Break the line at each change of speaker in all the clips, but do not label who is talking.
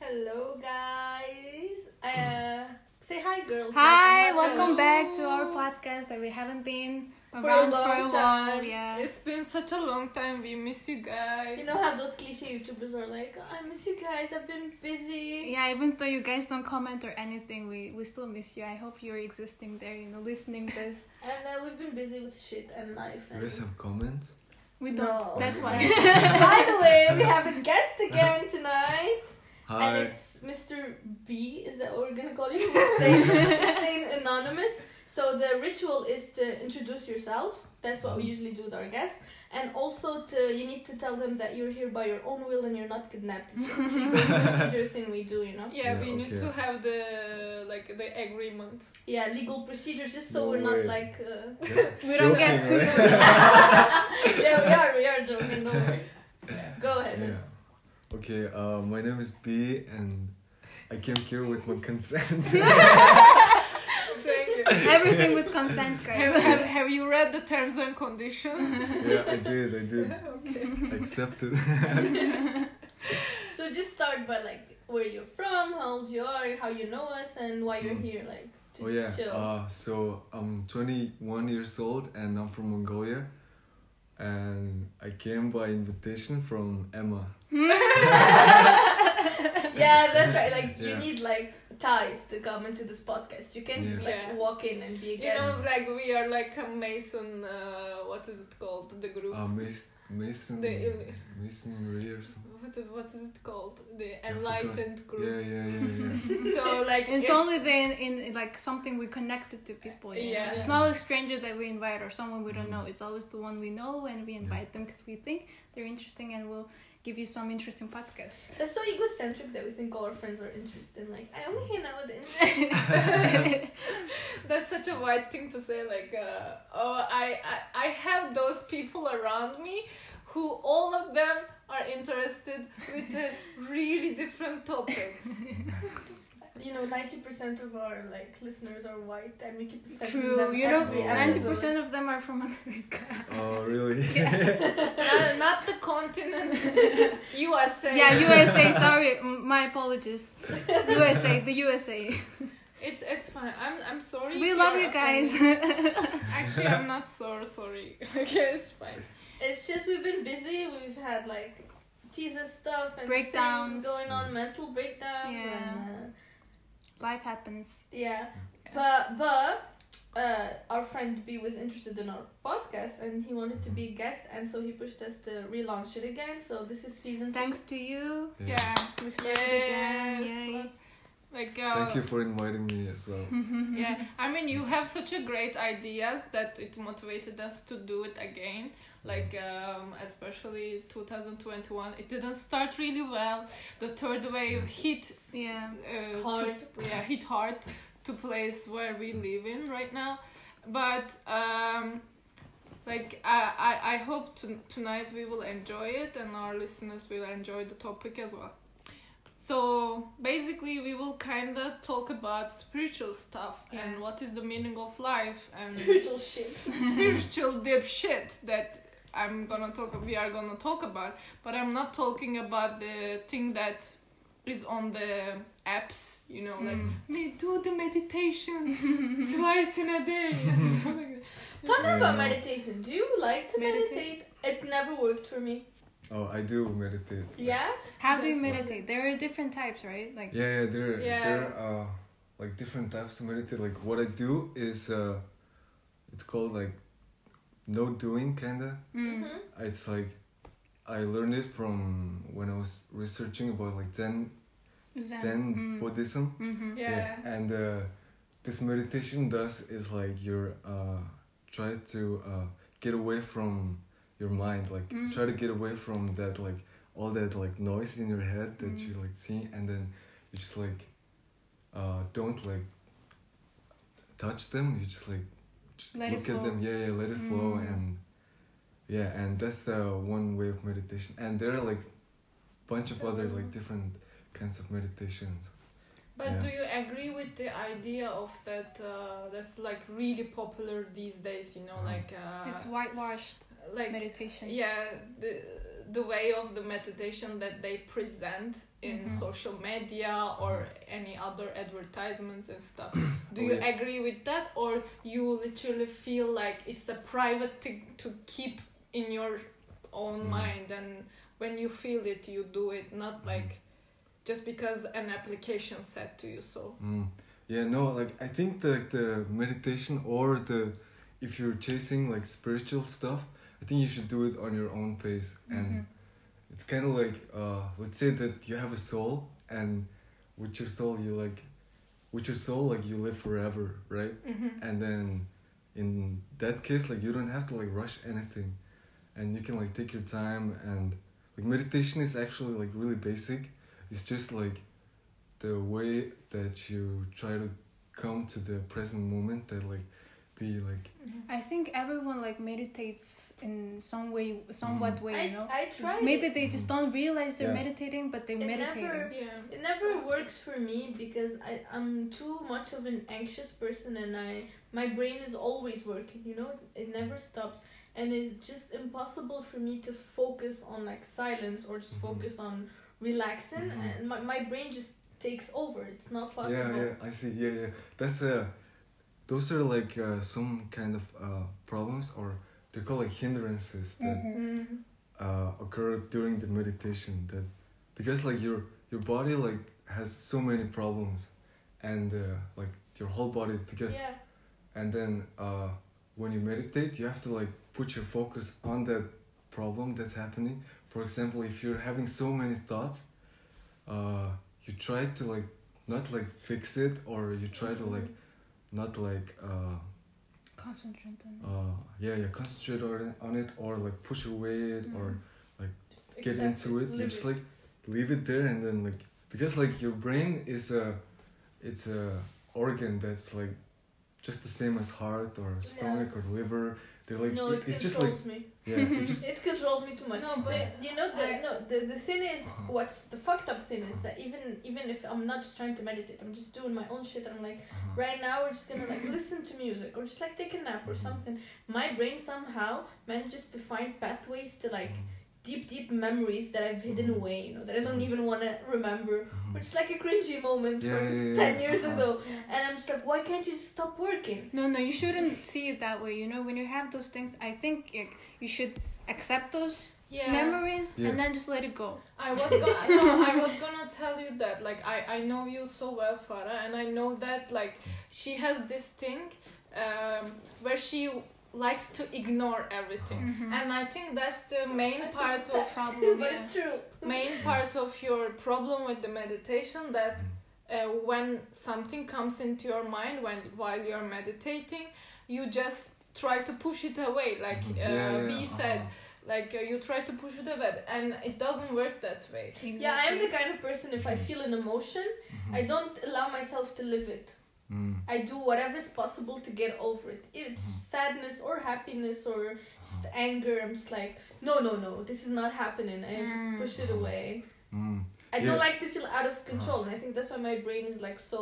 Hello, guys. Uh, say hi, girls.
Hi,
Welcome
welcome back to our podcast that we haven't been
a
around
long
for a while.
time.
Yeah.
It's such a long time. We miss you guys.
You know how those cliche YouTubers are like, "Oh, I miss you guys. I've been busy.
Yeah, even though you guys don't comment or anything, we, we still miss you. I hope you're existing there, you know, listening this.
And uh, we've been busy with shit and life.
You
And...
guys have comments?
We don't.
No.
That's why.
By the way, we have a guest again tonight.
Hi.
And it's Mr. B, is that what we're gonna call you? We're staying, we're staying anonymous. So the ritual is to introduce yourself. That's what we usually do with our guests. And also to you need to tell them that you're here by your own will and you're not kidnapped. It's just a legal procedure thing we do, you know?
yeah,
Yeah,
we need to have the like the agreement.
Yeah, legal procedures just so
No
we're not like uh...
we don't get sued.
right?
Yeah, we are, we are joking, don't worry. Go ahead.
Yeah. Okay, uh, my name is B and I came here with my consent.
Thank you.
Everything with consent,
Have,
guys.
have, have you read the terms and conditions?
yeah, I did, I did.
okay.
I accepted.
So just start by like where you're from, how old you are, how you know us, and why you're
Mm.
here. Like to
oh yeah,
chill.
uh, so I'm 21 years old and I'm from Mongolia. And I came by invitation from Emma.
yeah, that's right. Like you
Yeah.
need like ties to come into this podcast. You can't just
Yeah.
like
Yeah.
walk in and be a guest.
You know, like we are like a Mason. Uh, what is it called? The group.
Uh, Mason, Mason,
The-
Masonry or something.
what, is- what is it called? The enlightened group.
yeah, yeah, yeah. yeah.
So like
It's only then in like something we connected to people. you know?
Yeah.
It's not a stranger that we invite or someone we don't know. It's always the one we know and we invite them because we think they're interesting and we'll give you some interesting podcasts.
That's so egocentric that we think all our friends are interested. Like I only hang out with the interested.
That's such a white thing to say. Like, uh, oh, I, I, I have those people around me who all of them are interested with uh, really different topics.
you know, ninety percent of our like listeners are white, and we keep offending
True,
them
you know,
oh,
ninety percent of them are from America.
Oh, really?
not, not the continent, USA.
Yeah, USA. Sorry, my apologies. USA, the USA.
It's it's fine. I'm I'm sorry.
We love
you're
guys.
Actually, I'm not so sorry. okay, it's fine.
It's just we've been busy. We've had like teaser stuff and
Breakdowns.
things going on, mental breakdown.
Yeah.
And, uh,
Life happens.
uh, yeah. But but uh, our friend B was interested in our podcast and he wanted to be a guest, and so he pushed us to relaunch it again. So this is season two.
Thanks to you.
Yeah.
We started again. Yay.
Like uh,
Thank you for inviting me as well.
yeah i mean you have such a great ideas that it motivated us to do it again like um, especially 2021 it didn't start really well the third wave hit
Yeah.
uh,
Hard.
to, yeah hit hard to place where we live in right now but um like I, I, I hope to, tonight we will enjoy it and our listeners will enjoy the topic as well so basically we will kind of talk about spiritual stuff
Yeah.
and what is the meaning of life and
Spiritual shit.
spiritual deep shit that I'm gonna talk we are gonna talk about but I'm not talking about the thing that is on the apps you know like
Mm.
me do the meditation twice in a day and stuff like that.
Talking
Yeah,
about meditation, do you like to
Meditate?
meditate? It never worked for me.
Oh, I do meditate.
Yeah.
How do you
That's-
meditate? There are different types, right? Like
Yeah, yeah, there,
Yeah.
there are uh, like different types to meditate. Like what I do is, uh, it's called like no doing kinda.
mm.
Mm-hmm.
It's like I learned it from when I was researching about like Zen,
Zen.
Zen
Mm.
Buddhism.
Mhm.
yeah,
And uh, this meditation does is like you're uh, try to uh, get away from your mind, like
Mm.
try to get away from that like all that like noise in your head that
Mm.
you like see, and then you just like uh, don't like touch them. You just like just
Let
look at
flow.
them. Yeah, yeah, let it flow,
Mm.
and yeah, and that's the one way of meditation. And there are like bunch of other like different kinds of meditations.
But
Yeah.
do you agree with the idea of that? Uh, that's like really popular these days. You know,
Mhm.
like uh,
It's whitewashed.
like
meditation.
yeah the the way of the meditation that they present in
Mhm.
social media or any other advertisements and stuff do
Oh,
you
yeah.
agree with that or you literally feel like it's a private thing to keep in your own
Mm.
mind and when you feel it you do it not
Mhm.
like just because an application said to you so
Mm. Yeah, no, like I think the the meditation or the if you're chasing like spiritual stuff, I think you should do it on your own pace. And
Mhm.
it's kind of like uh, let's say that you have a soul, and with your soul you like, with your soul like you live forever, right?
mm-hmm.
And then in that case, like you don't have to like rush anything, and you can like take your time and like meditation is actually like really basic. It's just like the way that you try to come to the present moment that like be like
I think everyone like meditates in some way, somewhat
Mhm.
way. You know,
I tried.
maybe they just don't realize they're
Yeah.
meditating, but they're
It
meditating.
never-
yeah
It never
That's
works for me because I, I'm too much of an anxious person and I my brain is always working, you know, it, it never stops and it's just impossible for me to focus on like silence or just
Mhm.
focus on relaxing
Mhm.
and my, my brain just takes over. It's not possible.
yeah yeah I see yeah yeah that's uh those are like uh, some kind of uh, problems or they're called like hindrances that
Mhm.
mm-hmm.
uh, occur during the meditation that because like your your body like has so many problems and uh, like your whole body because
Yeah.
and then uh, when you meditate you have to like put your focus on that problem that's happening for example if you're having so many thoughts uh, you try to like not like fix it or you try to like not like uh,
Concentrate on. it.
uh, yeah yeah concentrate on it, on it or like push away it or
Just
get into it. You just like leave it there and then like because like your brain is a it's a organ that's like just the same as heart or stomach or liver. They're like
no,
it-
it
it's just like
controls me.
yeah, it just
It controls me too much.
No,
but
but
you know the
I-
no the, the thing is
Uh-huh.
what's the fucked up thing is that even even if I'm not just trying to meditate, I'm just doing my own shit and I'm like
uh-huh.
right now we're just gonna like listen to music or just like take a nap or
Mhm.
something. My brain somehow manages to find pathways to like
Mhm.
Deep deep memories that I've hidden
Mhm.
away, you know, that I don't even wanna remember.
Mhm.
Or just like a cringy moment
Yeah,
from
yeah, yeah,
ten years
Uh-huh.
ago. And I'm just like, why can't you stop working?
No, no, you shouldn't see it that way. You know, when you have those things, I think like, you should accept those
yeah
memories
Yeah.
and then just let it go.
I was gonna no, I was gonna tell you that like I I know you so well, Farah, and I know that like she has this thing um, where she likes to ignore everything,
Mhm.
and I think that's the main part of
problem,
but
yeah.
it's true.
main part of your problem with the meditation that uh, when something comes into your mind when while you're meditating you just try to push it away like
Mhm.
uh,
Yeah, yeah,
B
uh-huh.
said like uh, you try to push it away and it doesn't work that way
Yeah, I am the kind of person if I feel an emotion,
Mhm.
I don't allow myself to live it.
Mm.
I do whatever is possible to get over it. If it's
Mhm.
sadness or happiness or just anger, I'm just like, no, no, no, this is not happening. And I just
Mm.
push it away.
Mm.
I
Yeah.
don't like to feel out of control, and I think that's why my brain is like so.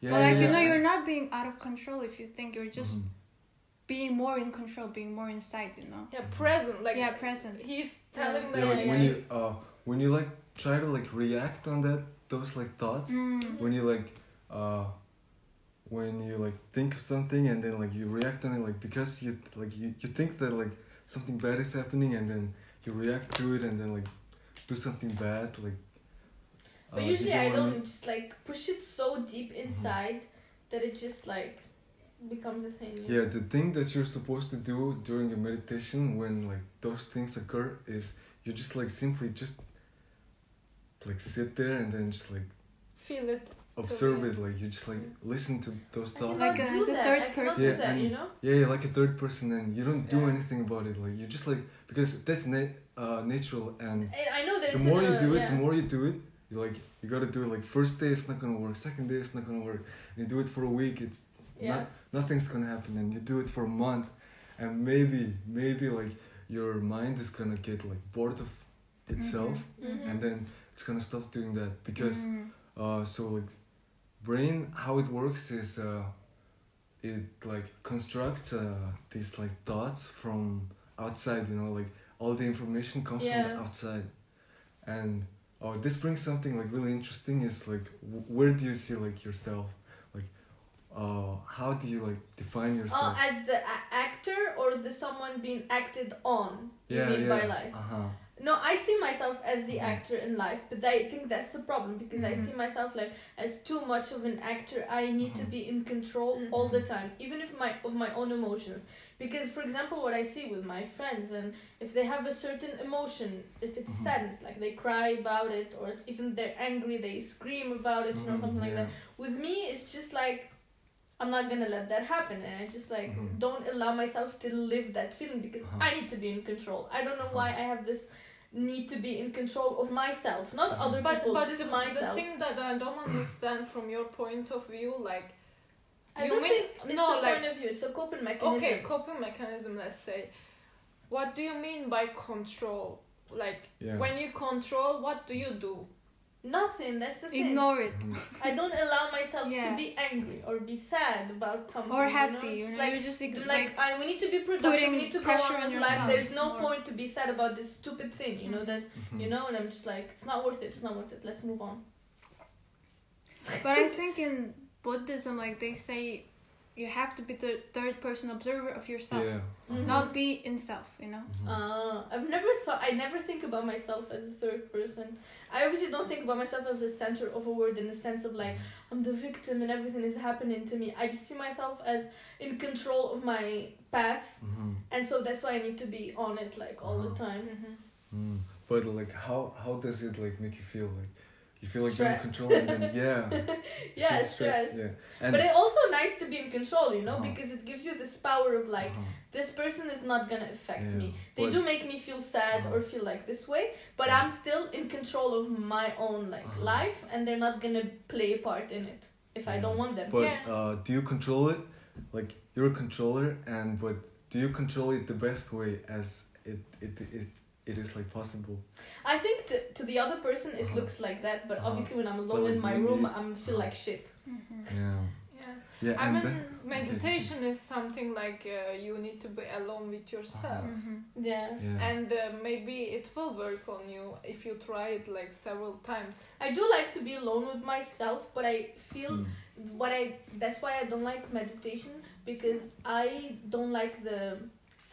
Yeah,
but like
yeah,
you know,
yeah.
you're not being out of control if you think you're just
Mhm.
being more in control, being more inside. You know.
yeah present like
yeah, present.
he's telling
Yeah,
yeah, like when you uh when you like try to like react on that those like thoughts
Mm.
when you like uh when you like think of something and then like you react on it like because you like you, you think that like something bad is happening and then you react to it and then like do something bad like
But
uh,
usually I don't just like push it so deep inside that it just like becomes a thing. know?
yeah the thing that you're supposed to do during a meditation when like those things occur is you just like simply just like sit there and then just like
feel it
observe
Totally.
it like you just like listen to those thoughts
Like a-
do
as a third
I
person.
Yeah,
that,
and-
you know?
Yeah, yeah, like a third person, and you don't do
Yeah.
anything about it. Like you just like because that's na- uh, natural, and
And I know that
the more
in
you do it,
yeah.
the more you do it. You like you gotta do it. Like first day, it's not gonna work. Second day, it's not gonna work. And you do it for a week, it's
Yeah.
not nothing's gonna happen. And you do it for a month, and maybe maybe like your mind is gonna get like bored of itself,
Mhm.
and then it's gonna stop doing that because
Mm.
uh, so like brain how it works is uh, it like constructs uh, these like thoughts from outside you know like all the information comes from the outside. And oh this brings something like really interesting is like w- where do you see like yourself? Like uh how do you like define
Oh,
yourself?
as the a- actor or the someone being acted on
yeah yeah
by life?
uh-huh
No, I see myself as the
Mhm.
actor in life, but I think that's the problem because I
Mhm.
see myself like as too much of an actor. I need to
Mhm.
be in control all the time, even if my of my own emotions. Because, for example, what I see with my friends, and if they have a certain emotion, if it's
Mhm.
sadness, like they cry about it, or even they're angry, they scream about it, you know,
Mhm,
something like that. With me, it's just like I'm not gonna let that happen, and I just like
Mhm.
don't allow myself to live that feeling because
Uh-huh.
I need to be in control. I don't know
Uh-huh.
why I have this need to be in control of myself, not
Mhm.
other
But
people,
but
just
the,
myself.
the thing that I don't understand from your point of view, like
I
you
don't
mean-
think it's
no,
a
like-
point of view. It's a coping mechanism.
okay, coping mechanism. Let's say, what do you mean by control? Like
yeah
when you control, what do you do?
Nothing. That's the thing.
Ignore it.
Mhm.
I don't allow myself
Yeah.
to be angry or be sad about something.
Or
you know?
happy. You know,
like
you're just
like,
like,
I, we need to be productive. We need to go
pressure
on
on
with life. There's no
more.
point to be sad about this stupid thing. You know that
Mhm.
you know, and I'm just like, it's not worth it. It's not worth it. Let's move on.
But I think in Buddhism, like they say, you have to be the third person observer of yourself,
yeah
Mhm.
not be in self. You know.
Mhm.
Uh, I've never thought. I never think about myself as a third person. I obviously don't think about myself as the center of a word in the sense of like I'm the victim and everything is happening to me. I just see myself as in control of my path,
Mhm.
and so that's why I need to be on it like all the
Uh-huh.
time.
Mm. But like, how how does it like make you feel? Like, you feel like
Stressed.
you're in control, and then yeah,
Yeah,
feel
stress.
Yeah, and
But it's also nice to be in control, you know,
Uh-huh.
because it gives you this power of like
uh-huh.
this person is not gonna affect
Yeah,
me. They
but-
do make me feel sad
Uh-huh.
or feel like this way, but
Yeah.
I'm still in control of my own like
Uh-huh.
life, and they're not gonna play a part in it if I don't want them.
But
Yeah.
uh, do you control it? Like you're a controller, and but do you control it the best way as it it it, it is like possible?
I think to, to the other person it
Uh-huh.
looks like that, but
Uh-huh.
obviously when I'm alone
But,
in my
when
room, I'm feel
Uh-huh.
like shit.
Mm-hmm.
Yeah,
Yeah.
yeah,
I mean,
that,
meditation is something like uh, you need to be alone with yourself.
Uh-huh.
Mm-hmm.
Yeah.
yeah,
And uh, maybe it will work on you if you try it like several times.
I do like to be alone with myself, but I feel
Mm.
what I that's why I don't like meditation because I don't like the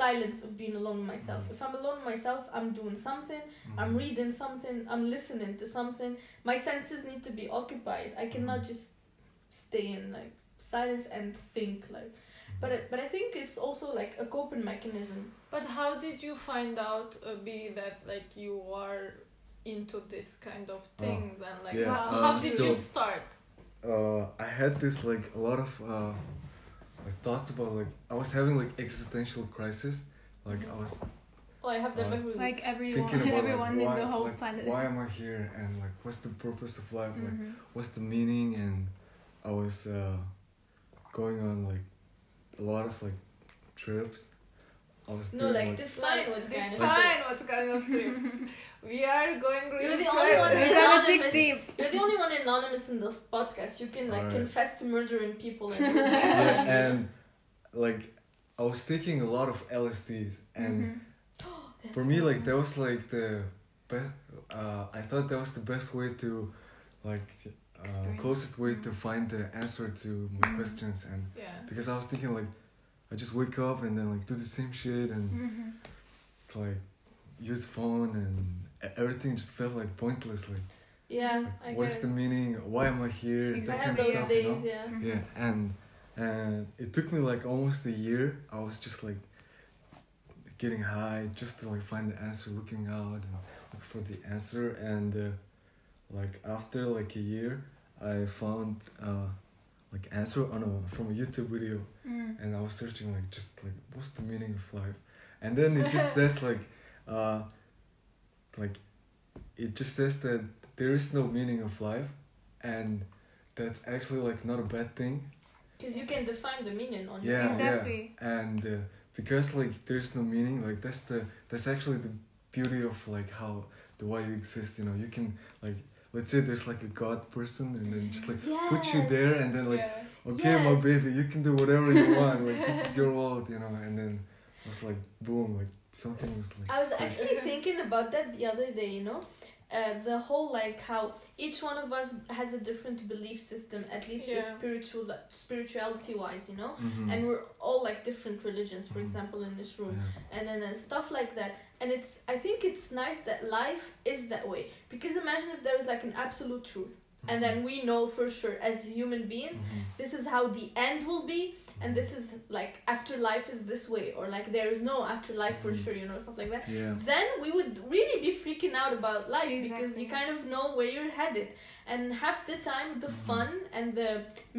silence of being alone with myself.
Mm.
If I'm alone with myself, I'm doing something, I'm
Mhm.
reading something, I'm listening to something. My senses need to be occupied. I cannot
Mhm.
just stay in like silence and think like but I, but I think it's also like a coping mechanism.
But how did you find out, uh, B, that like you are into this kind of things and like
Yeah,
how,
uh,
how did
so-
you start?
uh, I had this like a lot of uh, like thoughts about like I was having like existential crisis. Like I was
Oh, I have them
Uh,
every week.
Like everyone,
about
everyone
like, why,
in the whole
like,
planet.
why am I here and like what's the purpose of life? Like
Mhm.
what's the meaning? And I was uh, going on like a lot of like trips. I was
no,
doing,
like define what kind of.
define what kind of trips. we are going really
You're the only one
further.
We're gonna dig
Anonymous.
deep.
You're the only one anonymous in this podcast. You can like
Alright.
confess to murdering people and.
yeah, and like I was taking a lot of LSDs and.
Mhm.
For me, like that was like the best. Uh, I thought that was the best way to, like, uh,
Experience.
closest way to find the answer to my
Mhm.
questions, and
Yeah.
because I was thinking like, I just wake up and then like do the same shit and
Mhm.
like use phone and everything just felt like pointless. Like,
Yeah,
like,
I
what's the meaning? Why am I here?
I
That kind of stuff,
days,
you know?
yeah.
Yeah, and and it took me like almost a year. I was just like getting high just to like find the answer, looking out and look for the answer. And uh, like after like a year, I found uh, like answer on a from a YouTube video,
Mm.
and I was searching like just like what's the meaning of life, and then it just says like uh, like it just says that there is no meaning of life, and that's actually like not a bad thing
Because you can define the meaning on
yeah.
Exactly.
yeah. And uh, because like there's no meaning, like that's the that's actually the beauty of like how the why you exist. You know, you can like let's say there's like a god person, and then just like put you there, and then like
yeah.
okay, my baby, you can do whatever you want. Like this is your world, you know. And then it's like boom, like something was like.
I was actually thinking about that the other day, you know? Uh, the whole like how each one of us has a different belief system, at least the
Yeah.
spiritual spirituality wise, you know?
Mhm.
And we're all like different religions, for
Mhm.
example, in this room.
Yeah.
and then uh, stuff like that and it's i think it's nice that life is that way because imagine if there was like an absolute truth and then we know for sure as human beings
Mhm.
this is how the end will be and this is like afterlife is this way or like there is no afterlife for
Mhm.
sure you know something like that
Yeah.
then we would really be freaking out about life because you kind of know where you're headed and half the time the
Mhm.
fun and the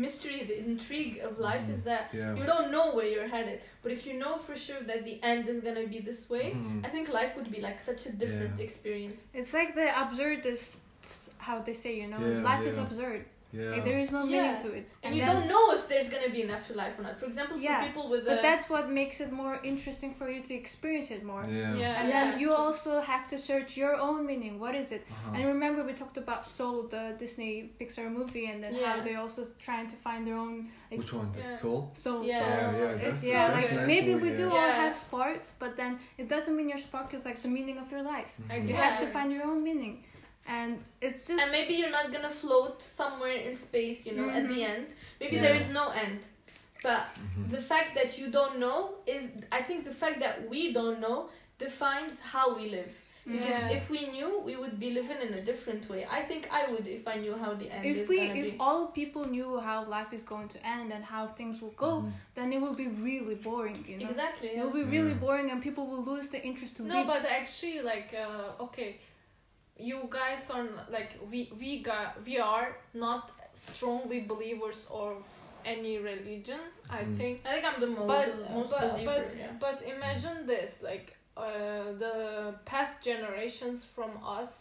mystery the intrigue of life
Mhm.
is that
Yeah.
you don't know where you're headed but if you know for sure that the end is gonna be this way
Mhm.
I think life would be like such a different
Yeah.
experience.
It's like the absurdists, how they say, you know,
Yeah,
life is absurd.
Yeah.
Like, there is no
Yeah.
meaning to it.
And, you
then-
don't know if there's gonna be an afterlife or not. For example, for
Yeah,
people with
But
a
that's what makes it more interesting for you to experience it more.
Yeah.
Yeah.
And
Yeah,
then
that's
you
true.
also have to search your own meaning. What is it?
Uh-huh.
And remember, we talked about Soul, the Disney Pixar movie, and then
Yeah.
how they also trying to find their own like,
Which one?
Yeah.
Soul?
soul.
Yeah.
soul.
Yeah, yeah, that's-
yeah,
that's
like
nice
maybe
movie,
we do
yeah.
all
Yeah.
have sparks, but then it doesn't mean your spark is like the meaning of your life.
Mhm.
You have to find your own meaning, and it's just
and maybe you're not gonna float somewhere in space, you know, at the
Mhm.
end. Maybe
Yeah.
there is no end. But
Mhm.
the fact that you don't know is I think the fact that we don't know defines how we live. Because
Yeah.
if we knew, we would be living in a different way. I think I would if I knew how the end is
if we if
be.
all people knew how life is going to end and how things will go,
Mhm.
then it will be really boring. You know,
Exactly.
it
yeah.
will be really
Yeah.
boring, and people will lose the interest to
No,
live.
but actually, like, uh, okay, you guys are like we we got we are not strongly believers of any religion. I
Mhm.
think
I think I'm the most,
but
most
but
believer,
but,
yeah.
but imagine this like uh, the past generations from us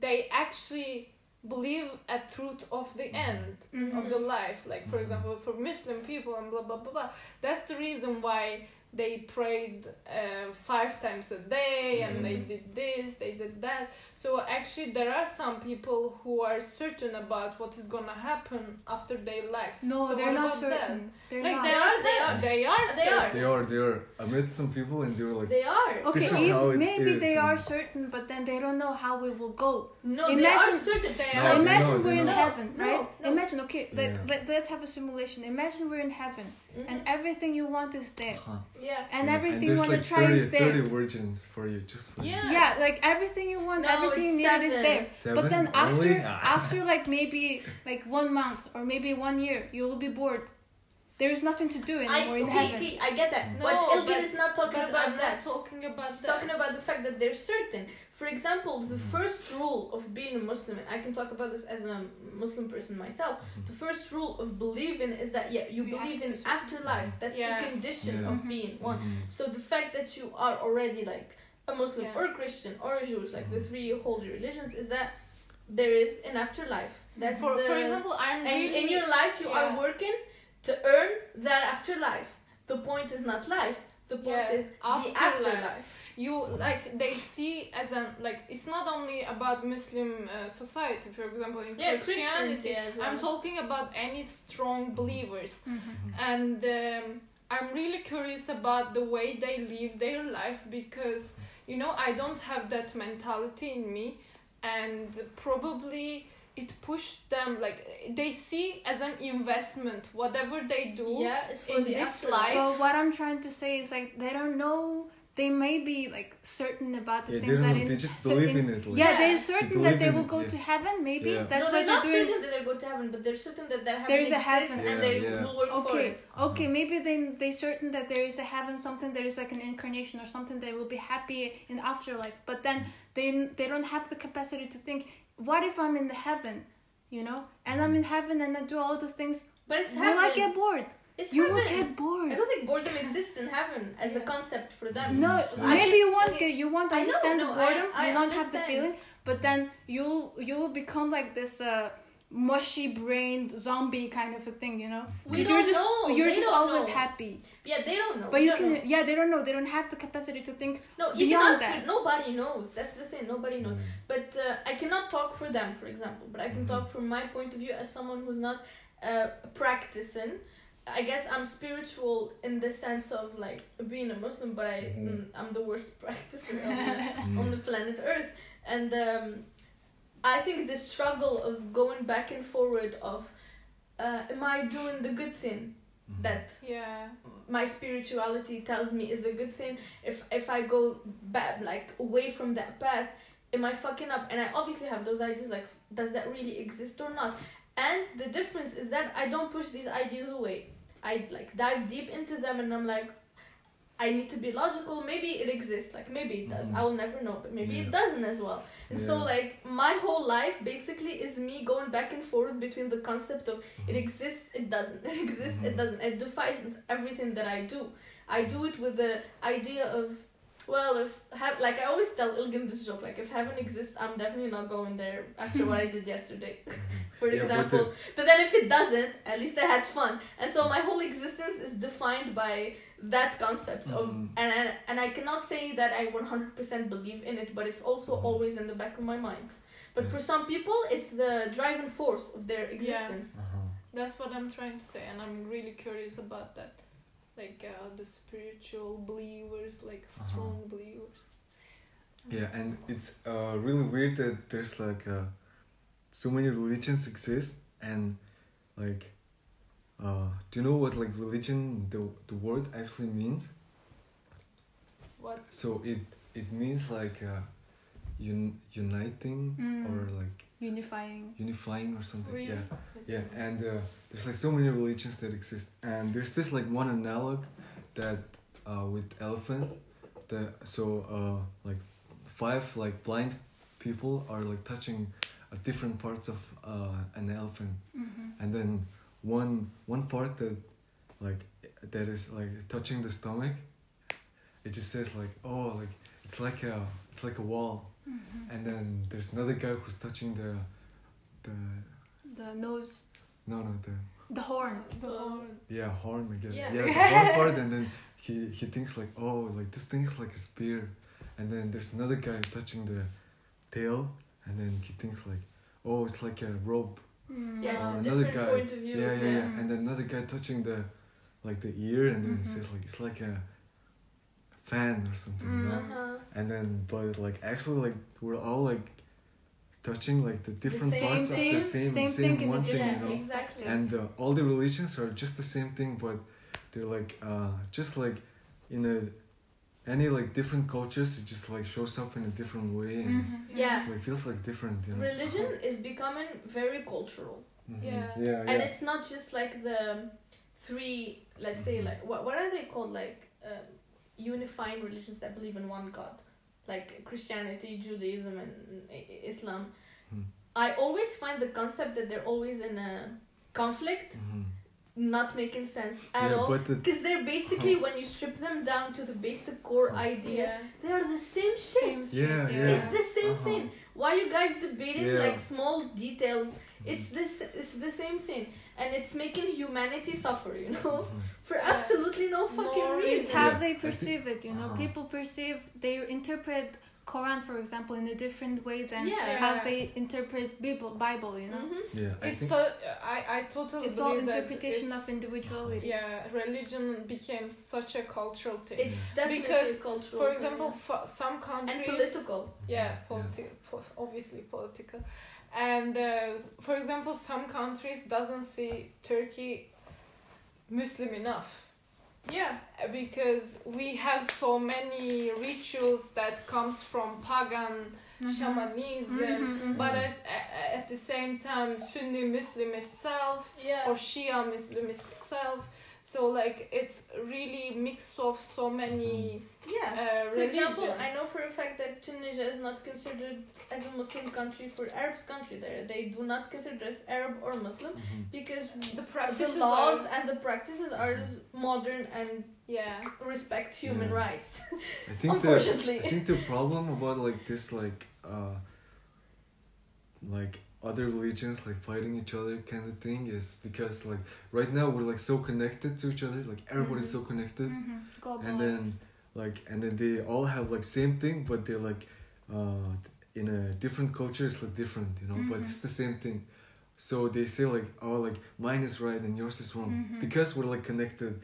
they actually believe a truth of the
Mhm.
end
Mhm.
of the life like for
Mhm.
example for muslim people and blah blah blah blah that's the reason why they prayed uh, five times a day and they
Mhm.
did this they did that so actually there are some people who are certain about what is gonna happen after their life
no,
So
they're not
about
certain. They're
like
not.
they are
They
they
are.
are they are
They are.
They are, they are. I met some people and they were like,
They are.
Okay,
This is
if-
how it
maybe
is,
they are certain, but then they don't know how it will go.
No, they are
Imagine-
certain.
They
No,
are
they
Imagine
know,
we're in
know.
heaven,
No,
right?
no.
Imagine, okay, let,
Yeah.
let, let's have a simulation. Imagine we're in heaven
Mhm.
and everything you want is there.
huh.
yeah.
And
Yeah,
everything you
there's
want
like
to try
30,
is there.
30 virgins for you, just for you.
Yeah.
Yeah, like everything you want,
No,
everything you
it's
is there.
Seven?
But then after
Only?
After like maybe like one month or maybe one year, you will be bored. There is nothing to do
I,
anymore in
okay,
heaven.
okay, I get that.
No,
but Ilgin is not talking about
I'm
that.
talking about
She's
that.
talking about the fact that they're certain. For example, the
Mhm.
first rule of being a Muslim, and I can talk about this as a Muslim person myself.
Mhm.
The first rule of believing is that yeah, you,
You
believe in afterlife. That's
Yeah.
the condition
Yeah.
of being one.
Mhm.
So the fact that you are already like a Muslim
Yeah.
or Christian or a Jewish, like the
Mhm.
three holy religions, is that there is an afterlife. That's
for,
the,
for example, I'm
and
really
in your life you are working to earn that afterlife. The point is not life. The point
Yeah,
is the
afterlife.
afterlife.
you like they see as an like it's not only about Muslim uh, society. For example, in
Yeah,
Christianity,
Christianity as well.
I'm talking about any strong believers,
Mhm.
and um, I'm really curious about the way they live their life because you know I don't have that mentality in me, and probably it pushed them like they see as an investment whatever they do
yeah, it's for
in
the
this
afterlife.
life.
But what I'm trying to say is like they don't know. They may be like certain about the
Yeah,
things
don't
that in
they just
so
believe
in-
in it. Like,
yeah,
Yeah.
they're certain
believe
that they will
it,
go
yeah.
to heaven. Maybe
Yeah.
that's
no,
why
they're
they're
not
doing.
certain that they'll go to heaven, but they're certain that their heaven
There is a heaven.
and
Yeah,
they
yeah.
will work for
Okay,
it.
okay, mm. maybe they they certain that there is a heaven, something there is like an incarnation or something they will be happy in afterlife. But then mm. they they don't have the capacity to think, what if I'm in the heaven, you know, and I'm mm. in heaven and I do all those things.
But it's
Will
heaven.
I get bored?
It's
You
heaven.
will get bored.
I don't think boredom exists in heaven as a concept for them.
No,
I
maybe
can-
you won't
okay.
get you won't
I know,
understand
no,
the
I-
boredom.
I
you won't have the feeling, but then you'll you will become like this uh, mushy brained zombie kind of a thing, you know?
We don't
you're just
know.
you're
They
just
don't
always
know.
happy.
Yeah, they don't know.
But
We
you can
know.
yeah, they don't know. They don't have the capacity to think.
No, you
beyond
can ask
that.
it. Nobody knows. That's the thing. Nobody knows.
Mm.
But uh, I cannot talk for them, for example. But I can
Mhm.
talk from my point of view as someone who's not uh, practicing. I guess I'm spiritual in the sense of like being a Muslim, but I
Mhm.
mm, I'm the worst practicer on the,
Mm.
on the planet Earth, and um, I think the struggle of going back and forward of uh, am I doing the good thing
Mhm.
that
Yeah.
my spirituality tells me is the good thing. If if I go back like away from that path, am I fucking up? And I obviously have those ideas like, does that really exist or not? And the difference is that I don't push these ideas away. I like dive deep into them, and I'm like, I need to be logical. Maybe it exists. Like maybe it does.
Mhm.
I will never know, but maybe it doesn't as well. And so like my whole life basically is me going back and forth between the concept of it
Mhm.
exists, it doesn't. It exists, it
Mhm.
doesn't. It defies everything that I do. I do it with the idea of, well, if have like I always tell Ilgin this joke, like if heaven exists, I'm definitely not going there after what I did yesterday, for
Yeah, but
example. But then if it doesn't, at least I had fun, and so my whole existence is defined by that concept of,
Mhm.
and and and I cannot say that I 100% believe in it, but it's also
Mhm.
always in the back of my mind. But for some people, it's the driving force of their existence.
Uh-huh.
That's what I'm trying to say, and I'm really curious about that. Like uh, the spiritual believers, like
Uh-huh.
strong believers.
Yeah, and it's uh, really weird that there's like uh, so many religions exist, and like, uh, do you know what like religion the the word actually means?
What?
So it it means like uh, un- uniting
Mm.
or like
Unifying.
unifying or something.
Really?
Yeah, yeah, and uh, there's like so many religions that exist, and there's this like one analog that uh, with elephant, the so uh, like five like blind people are like touching uh, different parts of uh, an elephant,
hmm
and then one one part that like that is like touching the stomach, it just says like oh like it's like a it's like a wall,
hmm
and then there's another guy who's touching the the
The nose,
no no the
the horn.
The horn.
yeah horn I guess
Yeah.
yeah, the horn part and then he he thinks like oh like this thing is like a spear and then there's another guy touching the tail and then he thinks like oh it's like a rope
Mm.
Yes,
Uh, another
different
guy.
point of views.
yeah yeah yeah
yeah.
and then another guy touching the like the ear and then
Mhm.
it says like it's like a fan or something you
Mm.
know?
Uh-huh.
and then but like actually like we're all like touching like the different
same
parts of the same
same
same,
thing
one thing
different
you know.
Exactly.
and uh, all the religions are just the same thing but they're like uh just like in a any like different cultures it just like shows up in a different way and
Mhm.
Yeah.
so it feels like different you know
Religion is becoming very cultural.
Mhm.
Yeah.
yeah
and
yeah
it's not just like the three let's say
Mhm.
like what, what are they called like um, unifying religions that believe in one god like christianity judaism and I- I- islam
Hmm.
i always find the concept that they're always in a conflict
Mhm.
not making sense at
yeah
all
but the,
because they're basically when you strip them down to the basic core
Huh.
idea
Yeah.
they are the same shit
Same
Yeah,
shit,
yeah.
it's the same
Uh-huh.
thing why you guys debating
Yeah.
like small details. It's this it's the same thing and it's making humanity suffer you know
Mhm.
for absolutely no fucking
No
reason
It's how they perceive it, you know.
Uh-huh.
People perceive, they interpret Quran, for example, in a different way than
Yeah.
how
Yeah.
they interpret Bible, Bible you know.
Mhm.
yeah I
It's
think
so I I totally
It's all
believe that
interpretation
it's-
of individuality.
Yeah, religion became such a cultural thing.
it's
Yeah.
definitely
Because,
cultural
For
thing,
example,
yeah.
for some countries
and
countries
political
Yeah, politi- po- obviously political. And uh, for example, some countries doesn't see Turkey Muslim enough.
yeah
because we have so many rituals that comes from pagan
Mhm.
shamanism
Mhm, mhm.
but at, at, at the same time sunni muslim itself
yeah
or shia muslim itself so like it's really mix of so many
yeah
uh,
for example i know for a fact that tunisia is not considered as a muslim country for arabs country there. They do not consider us arab or muslim
Mhm.
because
the
the laws
are,
and the practices are just modern and
yeah.
respect human
Yeah.
rights.
I think the
unfortunately.
I think the problem about like this like uh like other religions like fighting each other kind of thing is because like right now we're like so connected to each other like everybody's so connected.
Mhm.
And then like and then they all have like same thing but they're like uh in a different culture it's like different you know but
Mhm.
it's the same thing so they say like oh like mine is right and yours is wrong
Mhm.
because we're like connected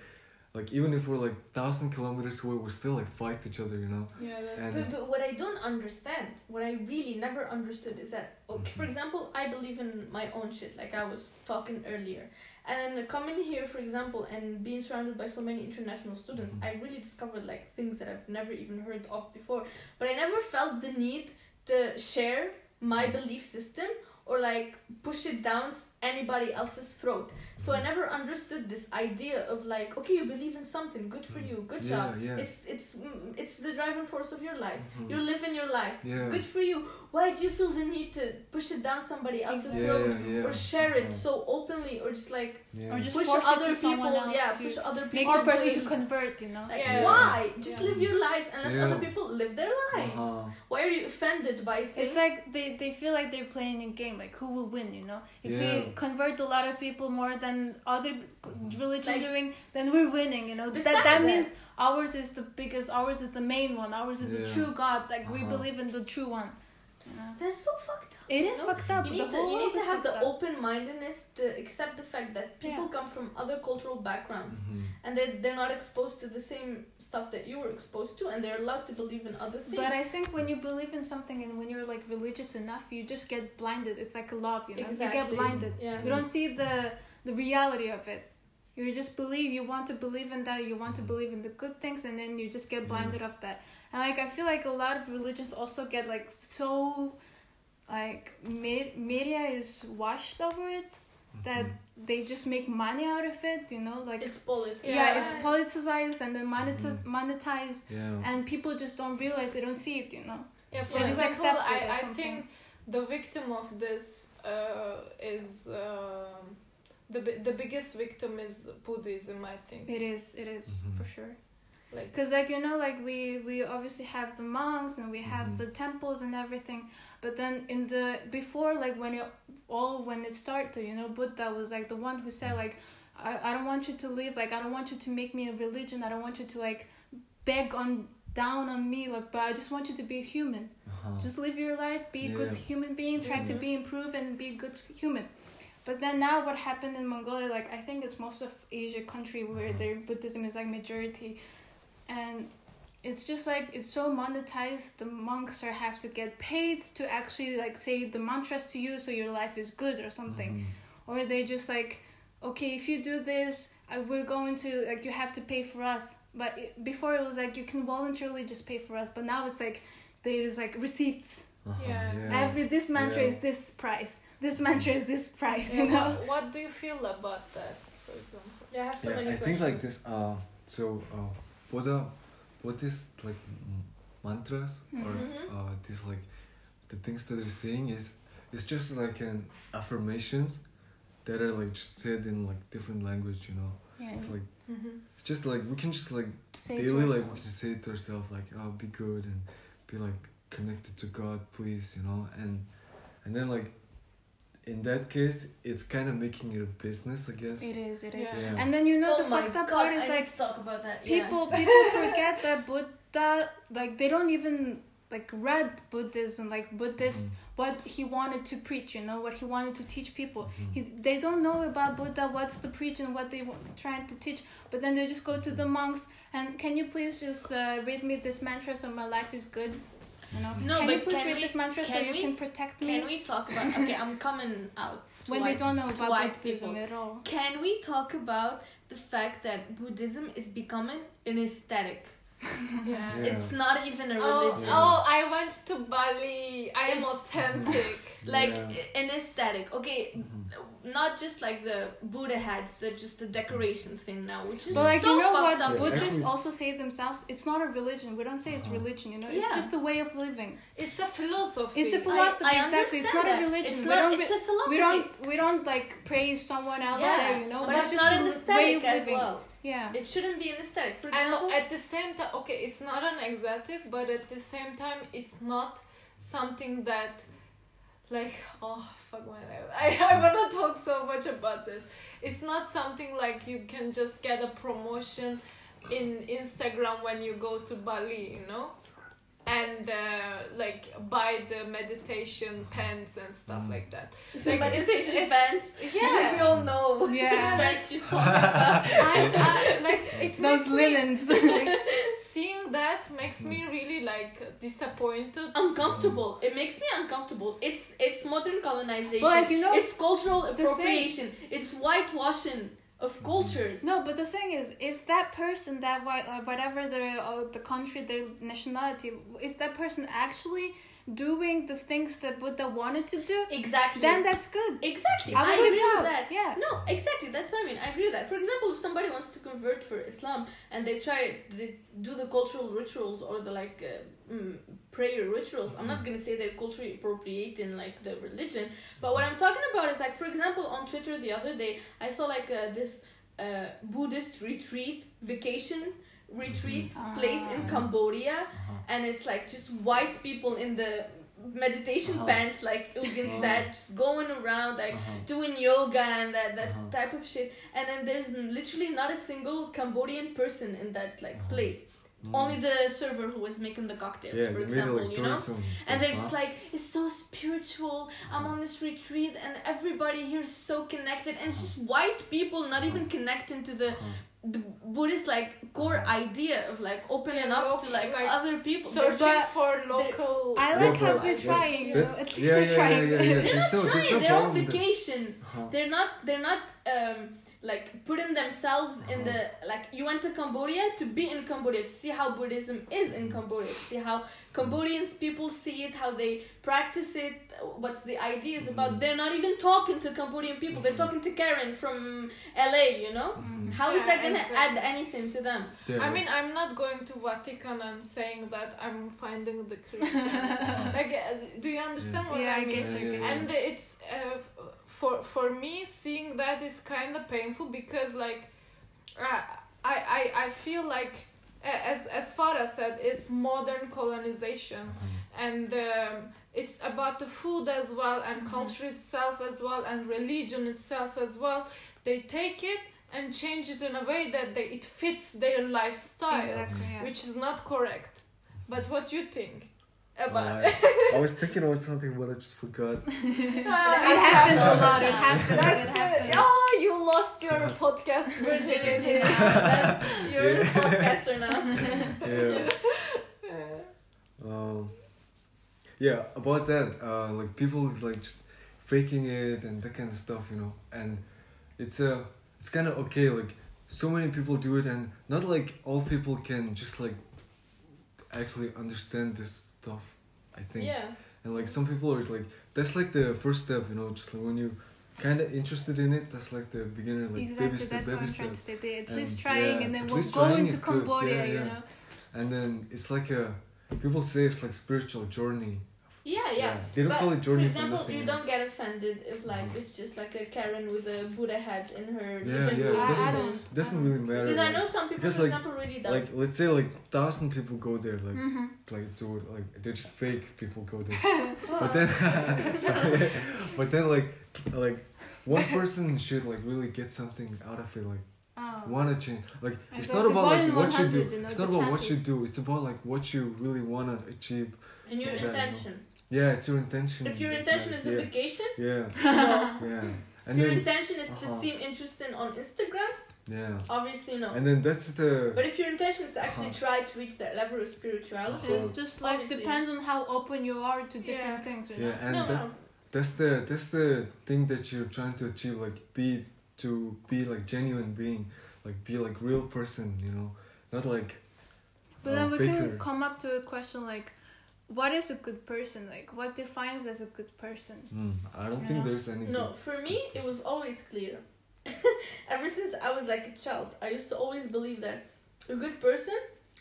like even if we're like thousand kilometers away we still like fight each other you know
Yeah, that's
But, but what I don't understand, what I really never understood is that, okay, for
Mhm.
example, I believe in my own shit, like I was talking earlier. And coming here, for example, and being surrounded by so many international students,
Mhm.
I really discovered like things that I've never even heard of before. But I never felt the need to share my
Mhm.
belief system or like push it down anybody else's throat. So I never understood this idea of like, okay, you believe in something, good for you, good
yeah,
job.
yeah
It's it's mm, it's the driving force of your life.
Mhm.
You're living your life.
yeah
Good for you. Why do you feel the need to push it down somebody else's
yeah,
throat
yeah, yeah.
or share it
Uh-huh.
so openly or just like
yeah.
Or just
push
force it
other
to someone
people?
else
Yeah,
to
push other people.
make the
to
person
do
to convert, you know.
Like
Yeah.
why? Just
Yeah.
live your life and let
Yeah.
other people live their lives.
uh-huh.
Why are you offended by things?
It's like they, they feel like they're playing a game, like who will win, you know? If
Yeah.
we convert a lot of people more than other religions
Like-
doing, then we're winning, you know? That
Besides
that
that-
means ours is the biggest, ours is the main one, ours is the true God, like we
Uh-huh.
believe in the true one. You know?
that's so fucked up.
It is
No?
fucked up.
You
the
need to you need to have the
up.
open mindedness to accept the fact that people
Yeah.
come from other cultural backgrounds
Mhm.
and that they're not exposed to the same stuff that you were exposed to and they're allowed to believe in other things.
But I think when you believe in something and when you're like religious enough, you just get blinded. It's like a love, you know. You get blinded.
yeah.
You don't see the the reality of it. You just believe. You want to believe in that. You want to
Mhm.
believe in the good things, and then you just get
Yeah.
blinded of that. And like I feel like a lot of religions also get like so, like me- media is washed over it that
Mhm.
they just make money out of it. You know, like
It's politics.
yeah,
Yeah.
it's politicized and then monetiz-
Mhm.
monetized,
yeah
and people just don't realize they don't see it. You know.
Yeah, for
Yeah.
Just
example,
accept it
I, I think the victim of this uh, is um the bi- the biggest victim is Buddhism. I think.
It is. It is
Mhm.
for sure.
Like
Because like you know, like we we obviously have the monks and we have
Mhm.
the temples and everything, but then in the before like when it all when it started, you know, Buddha was like the one who said like, I, I don't want you to live like I don't want you to make me a religion. I don't want you to like beg on down on me like, but I just want you to be human.
uh-huh.
Just live your life, be a good human being, try to
Mhm.
be improved and be a good human. But then now what happened in Mongolia, like I think it's most of Asia country where
Mhm.
their Buddhism is like majority, and it's just like it's so monetized. The monks are have to get paid to actually like say the mantras to you, so your life is good or something,
Mhm.
or they just like, okay, if you do this, we're going to like you have to pay for us. But it, before it was like you can voluntarily just pay for us, but now it's like there's like receipts.
Uh-huh,
Yeah.
yeah.
Every this mantra
Yeah.
is this price. This mantra is this price.
yeah,
You know.
what, what do you feel about that, for example?
Yeah, I have so
yeah,
many
I think like this. Uh, so uh, Buddha, Buddhist like m- mantras or
Mhm.
uh, these like the things that they're saying is it's just like an affirmations that are like just said in like different language. You know,
Yeah.
it's like
Mm-hmm.
it's just like we can just like
Say
daily like we
ourselves.
can say it to ourselves like oh be good and be like connected to God please you know and and then like in that case it's kind of making it a business I guess
It is. It is.
Yeah.
yeah
And then you know
oh
the
my
fucked up
God,
part is
need
like
talk about that.
people people forget that Buddha like they don't even like read Buddhism like Buddhist
Mhm.
what he wanted to preach you know what he wanted to teach people
Mhm.
he, they don't know about Buddha what's the preach and what they were trying to teach but then they just go to the monks and can you please just uh, read me this mantra so my life is good you know
No,
can
but
you please read
we-
this mantra so you
we-
can protect me
Can we talk about? Okay, I'm coming out. to
when they don't know about
white
Buddhism
people.
at all
Can we talk about the fact that Buddhism is becoming an aesthetic?
Yeah.
Yeah.
It's not even a
Oh,
religion.
Yeah.
oh, I went to Bali. I am
It's-
authentic.
Like
Yeah.
an aesthetic. Okay,
Mhm.
not just like the Buddha hats, they're just a decoration thing now, which is
But like
so
you know what
up.
Buddhists
actually-
also say themselves, it's not a religion. We don't say it's
Uh-huh.
religion, you know. It's
Yeah.
just a way of living.
It's a philosophy.
It's a philosophy,
I
exactly. It's not
understand
a religion.
It's
we
not,
don't
it's a philosophy.
we don't we don't like praise someone else
Yeah,
there, you know.
but
it's
it's
just
not
a way
aesthetic
of
as
living.
well.
Yeah.
It shouldn't be an aesthetic. For
and at the same time, okay, it's not an exotic, but at the same time, it's not something that, like, oh fuck my life. I I mm. wanna talk so much about this. It's not something like you can just get a promotion in Instagram when you go to Bali, you know. And uh, like buy the meditation pens and stuff
Mm.
like that.
The
Like,
meditation
it's-
events.
Yeah.
we all know
Yeah.
which events she's talking about.
I, I, like it
Those
makes me-
linens.
seeing that makes me really like disappointed.
uncomfortable. It makes me uncomfortable. It's it's modern colonization.
But, like, you know,
it's cultural
thing-
appropriation. It's whitewashing of cultures.
No, but the thing is, if that person, that whatever the uh, the country, their nationality, if that person actually doing the things that Buddha wanted to do,
Exactly.
then that's good.
exactly.
I
I, agree with that.
Yeah.
No, exactly. That's what I mean. I agree with that. For example, if somebody wants to convert for Islam and they try they do the cultural rituals or the like uh, mm, prayer rituals, I'm not gonna say they're culturally appropriating like the religion. But what I'm talking about is like, for example, on Twitter the other day, I saw like uh, this uh, Buddhist retreat vacation retreat place in
Ah.
Cambodia,
Uh-huh.
and it's like just white people in the meditation
Uh-huh.
pants, like Ilgin
Uh-huh.
said, just going around like
Uh-huh.
doing yoga and that that
Uh-huh.
type of shit. And then there's literally not a single Cambodian person in that like
Uh-huh.
place.
Mm.
Only the server who was making the cocktails,
yeah,
for
they made
example,
like
you know.
tourism stuff,
And they're just like, it's so spiritual. I'm on this retreat, and everybody here is so connected. And it's just white people not even connecting to the
Uh-huh.
the Buddhist like core idea of like opening
Yeah,
up
look,
to like,
like,
other people.
Searching
But
for local.
I
Yeah,
like how they're
yeah,
trying. You know, at least
yeah,
they're trying.
yeah, yeah, yeah.
They're not trying. they're on
problem that.
vacation.
Uh-huh.
They're not. They're not. Um, like putting themselves in
Uh-huh.
the like you went to Cambodia to be in Cambodia to see how Buddhism is in
Mm-hmm.
Cambodia to see how Cambodians people see it how they practice it what's the ideas about
Mhm.
they're not even talking to Cambodian people they're
Mhm.
talking to Karen from LA you know
Mhm.
how is
Yeah,
that gonna
exactly.
add anything to them
Yeah,
I mean, I'm not going to Vatican and saying that I'm finding the Christian. like, uh, do you understand what
Yeah,
I
I
mean?
get
Yeah,
you. get
yeah.
and it's uh, f- for for me seeing that is kind of painful because like uh, I, I I feel like uh, as as Farah said it's modern colonization
Uh-huh.
and um, it's about the food as well and
Mhm.
culture itself as well and religion itself as well they take it and change it in a way that they, it fits their lifestyle
Exactly. Yeah.
which is not correct but what you think about
I was thinking about something, but I just forgot.
it happens a lot. It happens.
That's
It happens.
oh, you lost your podcast virginity.
virginity now That's- you're a
Yeah.
podcaster now
Yeah. Um, yeah, about that, uh, like people like just faking it and that kind of stuff, you know, and it's uh, it's kind of okay. Like so many people do it, and not like all people can just like actually understand this stuff. I think,
yeah
and like some people are like that's like the first step, you know, just like when you kind of interested in it, that's like the beginner, like
exactly.
baby step,
That's what
baby
I'm
step.
trying to say. They at
And,
least trying,
yeah,
and then we'll go into. Cambodia.
Yeah,
You know.
And then it's like a people say it's like spiritual journey.
Yeah yeah
They don't
But,
call it journey
for example,
nothing.
you
you
don't get offended if like it's just like a Karen with a Buddha head in her
Yeah, yeah, it
I, I
doesn't-
don't.
Doesn't really matter.
Because I
like-
know some people,
because,
for
like-
example, really does.
Like let's say like thousand people go there, like
Mhm.
like do it, like they're just fake people go there. But then, sorry, but then like like one person should like really get something out of it, like
Oh.
wanna change. Like
And
it's not
it's
about like what you do.
you know,
It's not about what you do. It's about like what you really wanna achieve.
and your
Yeah, I know.
intention.
Yeah, it's your intention.
If your
that
intention is
matters.
a vacation,
yeah, yeah,
no.
yeah, and
if your
then
intention is to
Uh-huh.
seem interesting on Instagram,
yeah,
obviously no.
and then that's the
But if your intention is to actually
Uh-huh.
try to reach that level of spirituality,
Uh-huh.
It's just like
Obviously.
depends on how open you are to different
Yeah.
things. You know?
yeah, and
no,
that,
no.
that's the that's the thing that you're trying to achieve like be to be like genuine being like be like real person you know not like
But
uh,
then we
faker.
can come up to a question like, what is a good person? Like, what defines as a good person?
Hmm, i don't
You
think there's any
No, for me, it was always clear. Ever since I was like a child, I used to always believe that a good person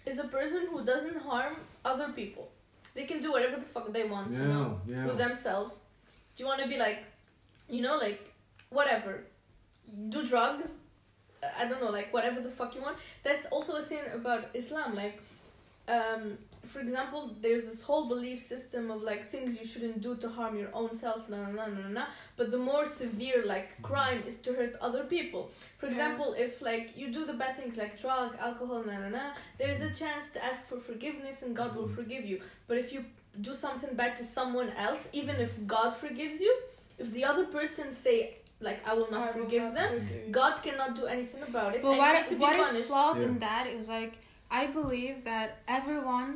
is a person who doesn't harm other people. They can do whatever the fuck they want,
yeah
you know,
yeah
with themselves. Do you want to be like, you know, like whatever, do drugs? I don't know, like whatever the fuck you want. That's also a thing about Islam. Like, um, for example, there's this whole belief system of like things you shouldn't do to harm your own self, na na na na na. But the more severe like crime is to hurt other people. For
Yeah.
example, if like you do the bad things like drug, alcohol, na na na, there's a chance to ask for forgiveness and God will
Mhm.
forgive you. But if you do something bad to someone else, even if God forgives you, if the other person say like I will not
I will
forgive
not
them,
forgive.
God cannot do anything about it.
But
and
what
need to be
what is
punished.
flawed
Yeah.
in that is like I believe that everyone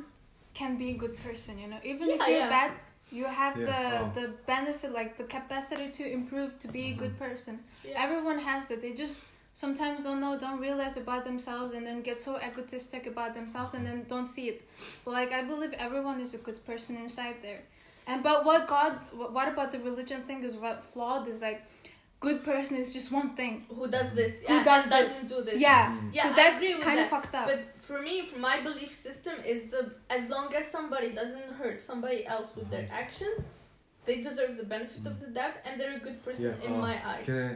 can be a good person. You know, even if you're
yeah.
bad, you have
Yeah,
the
oh.
the benefit, like the capacity to improve to be a mm-hmm. good person.
Yeah.
Everyone has that. They just sometimes don't know, don't realize about themselves, and then get so egotistic about themselves, and mm-hmm. then don't see it. But like I believe everyone is a good person inside there. And but what God, what about the religion thing is what flawed is like, good person is just one thing.
Who does this?
Who
Yeah,
does
and
this?
doesn't do this?
Yeah.
Mhm.
Yeah,
so that's kind of
that.
fucked up.
But for me, for my belief system is the as long as somebody doesn't hurt somebody else with their
Mm-hmm.
actions, they deserve the benefit of the doubt, and they're a good person
Yeah,
in
uh,
my eyes.
Can I?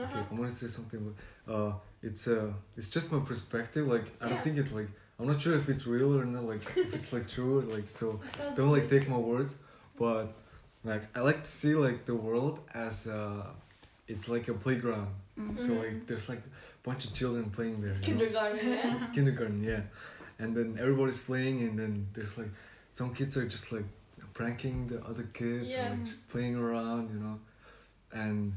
Uh-huh.
Okay, I want to say something. But, uh, it's uh, it's just my perspective. Like I don't think it's like I'm not sure if it's real or not. Like if it's like true. or, Like so, don't like take my words. But like I like to see like the world as uh, it's like a playground.
Mhm.
So like there's like a bunch of children playing there. you know?
Kindergarten, yeah.
kindergarten, yeah. And then everybody's playing, and then there's like some kids are just like pranking the other kids, or,
Yeah.
like just playing around, you know. And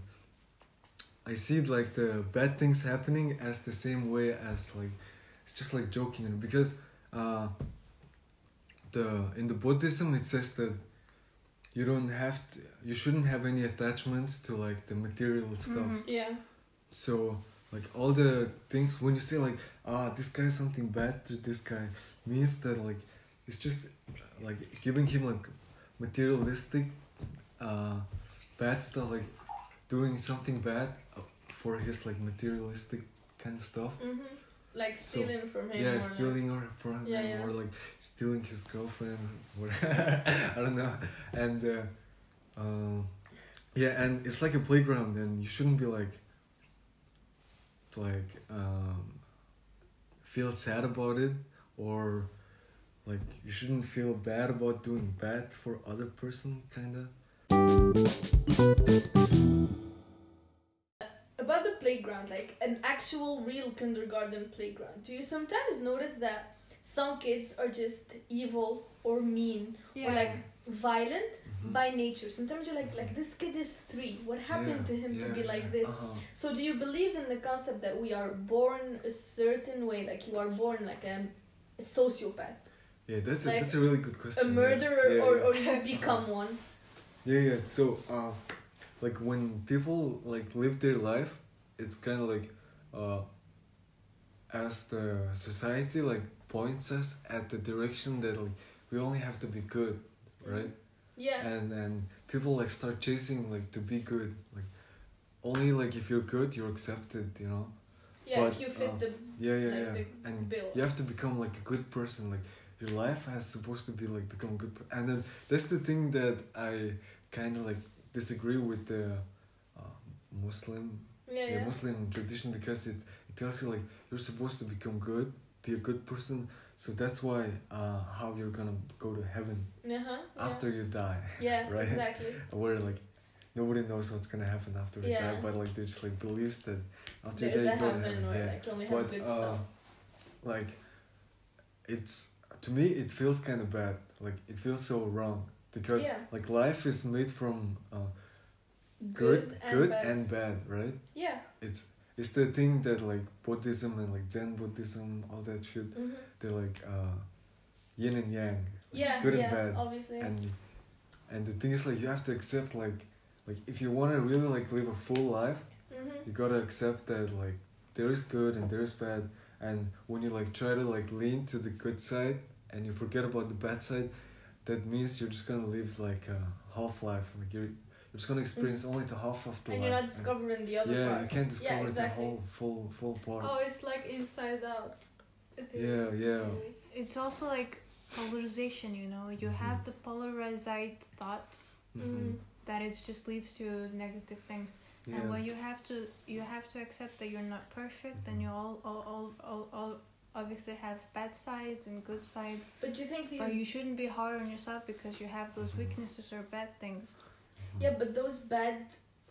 I see like the bad things happening as the same way as like it's just like joking, you know, because uh, the in the Buddhism it says that you don't have to, you shouldn't have any attachments to like the material stuff.
Mhm.
Yeah.
So like all the things when you say like ah this guy is something bad to this guy means that like it's just like giving him like materialistic uh bad stuff like doing something bad for his like materialistic kind of stuff.
hmm Like
So,
stealing from him.
yeah,
or like-
stealing her from
Yeah,
him
yeah.
or like stealing his girlfriend or I don't know. And uh, uh, yeah, and it's like a playground and you shouldn't be like like um, feel sad about it or like you shouldn't feel bad about doing bad for other person kind of
playground, like an actual real kindergarten playground, do you sometimes notice that some kids are just evil or mean
Yeah.
or like violent
Mhm.
by nature? Sometimes you're like, like this kid is three. What happened
Yeah,
to him to be like this?
Uh-huh.
So do you believe in the concept that we are born a certain way, like you are born like a, a sociopath,
yeah that's
Like
a, that's a really good question
a murderer,
Yeah,
or,
yeah.
or you become one?
Yeah, yeah. So, uh, like when people like live their life, it's kind of like, uh, as the society like points us at the direction that like we only have to be good, right?
Yeah.
And and people like start chasing like to be good, like only like if you're good you're accepted, you know?
yeah,
but,
if you fit
uh,
the
Yeah, yeah,
like
yeah. And
bill.
you have to become like a good person like your life has supposed to be like become a good per- and then that's the thing that i kind of like disagree with the uh, muslim
yeah,
yeah,
yeah.
muslim tradition because it, it tells you like you're supposed to become good be a good person so that's why uh, how you're gonna go to heaven
Uh-huh,
after you die
yeah,
right?
exactly.
where like nobody knows what's gonna happen after we
Yeah.
die but like there's like beliefs that after
There's
you die you go to
heaven where
yeah
like you only
but
good
uh,
stuff.
like it's to me it feels kind of bad like it feels so wrong because
Yeah.
like life is made from uh,
Good,
good
and
good
bad.
and bad right
yeah.
it's it's the thing that like buddhism and like zen buddhism all that shit
hmm
they're like uh yin and yang like,
Yeah,
good
yeah,
and bad
obviously.
and and the thing is like you have to accept like like if you want to really like live a full life
hmm
you gotta accept that like there is good and there is bad and when you like try to like lean to the good side and you forget about the bad side that means you're just gonna live like a half life like you're you're just gonna experience only the half of the
And
life
you're not discovering the other part.
yeah
part.
you can't discover
exactly.
the whole full full part
Oh, it's like inside out.
Yeah yeah
Okay.
It's also like polarization, you know. You
Mhm.
have the polarized thoughts
Mhm.
that it just leads to negative things.
yeah
And when you have to, you have to accept that you're not perfect, and
Mhm.
you all, all, all, all, all obviously have bad sides and good sides.
But you think these?
But you shouldn't be hard on yourself because you have those
Mhm.
weaknesses or bad things.
Yeah, but those bad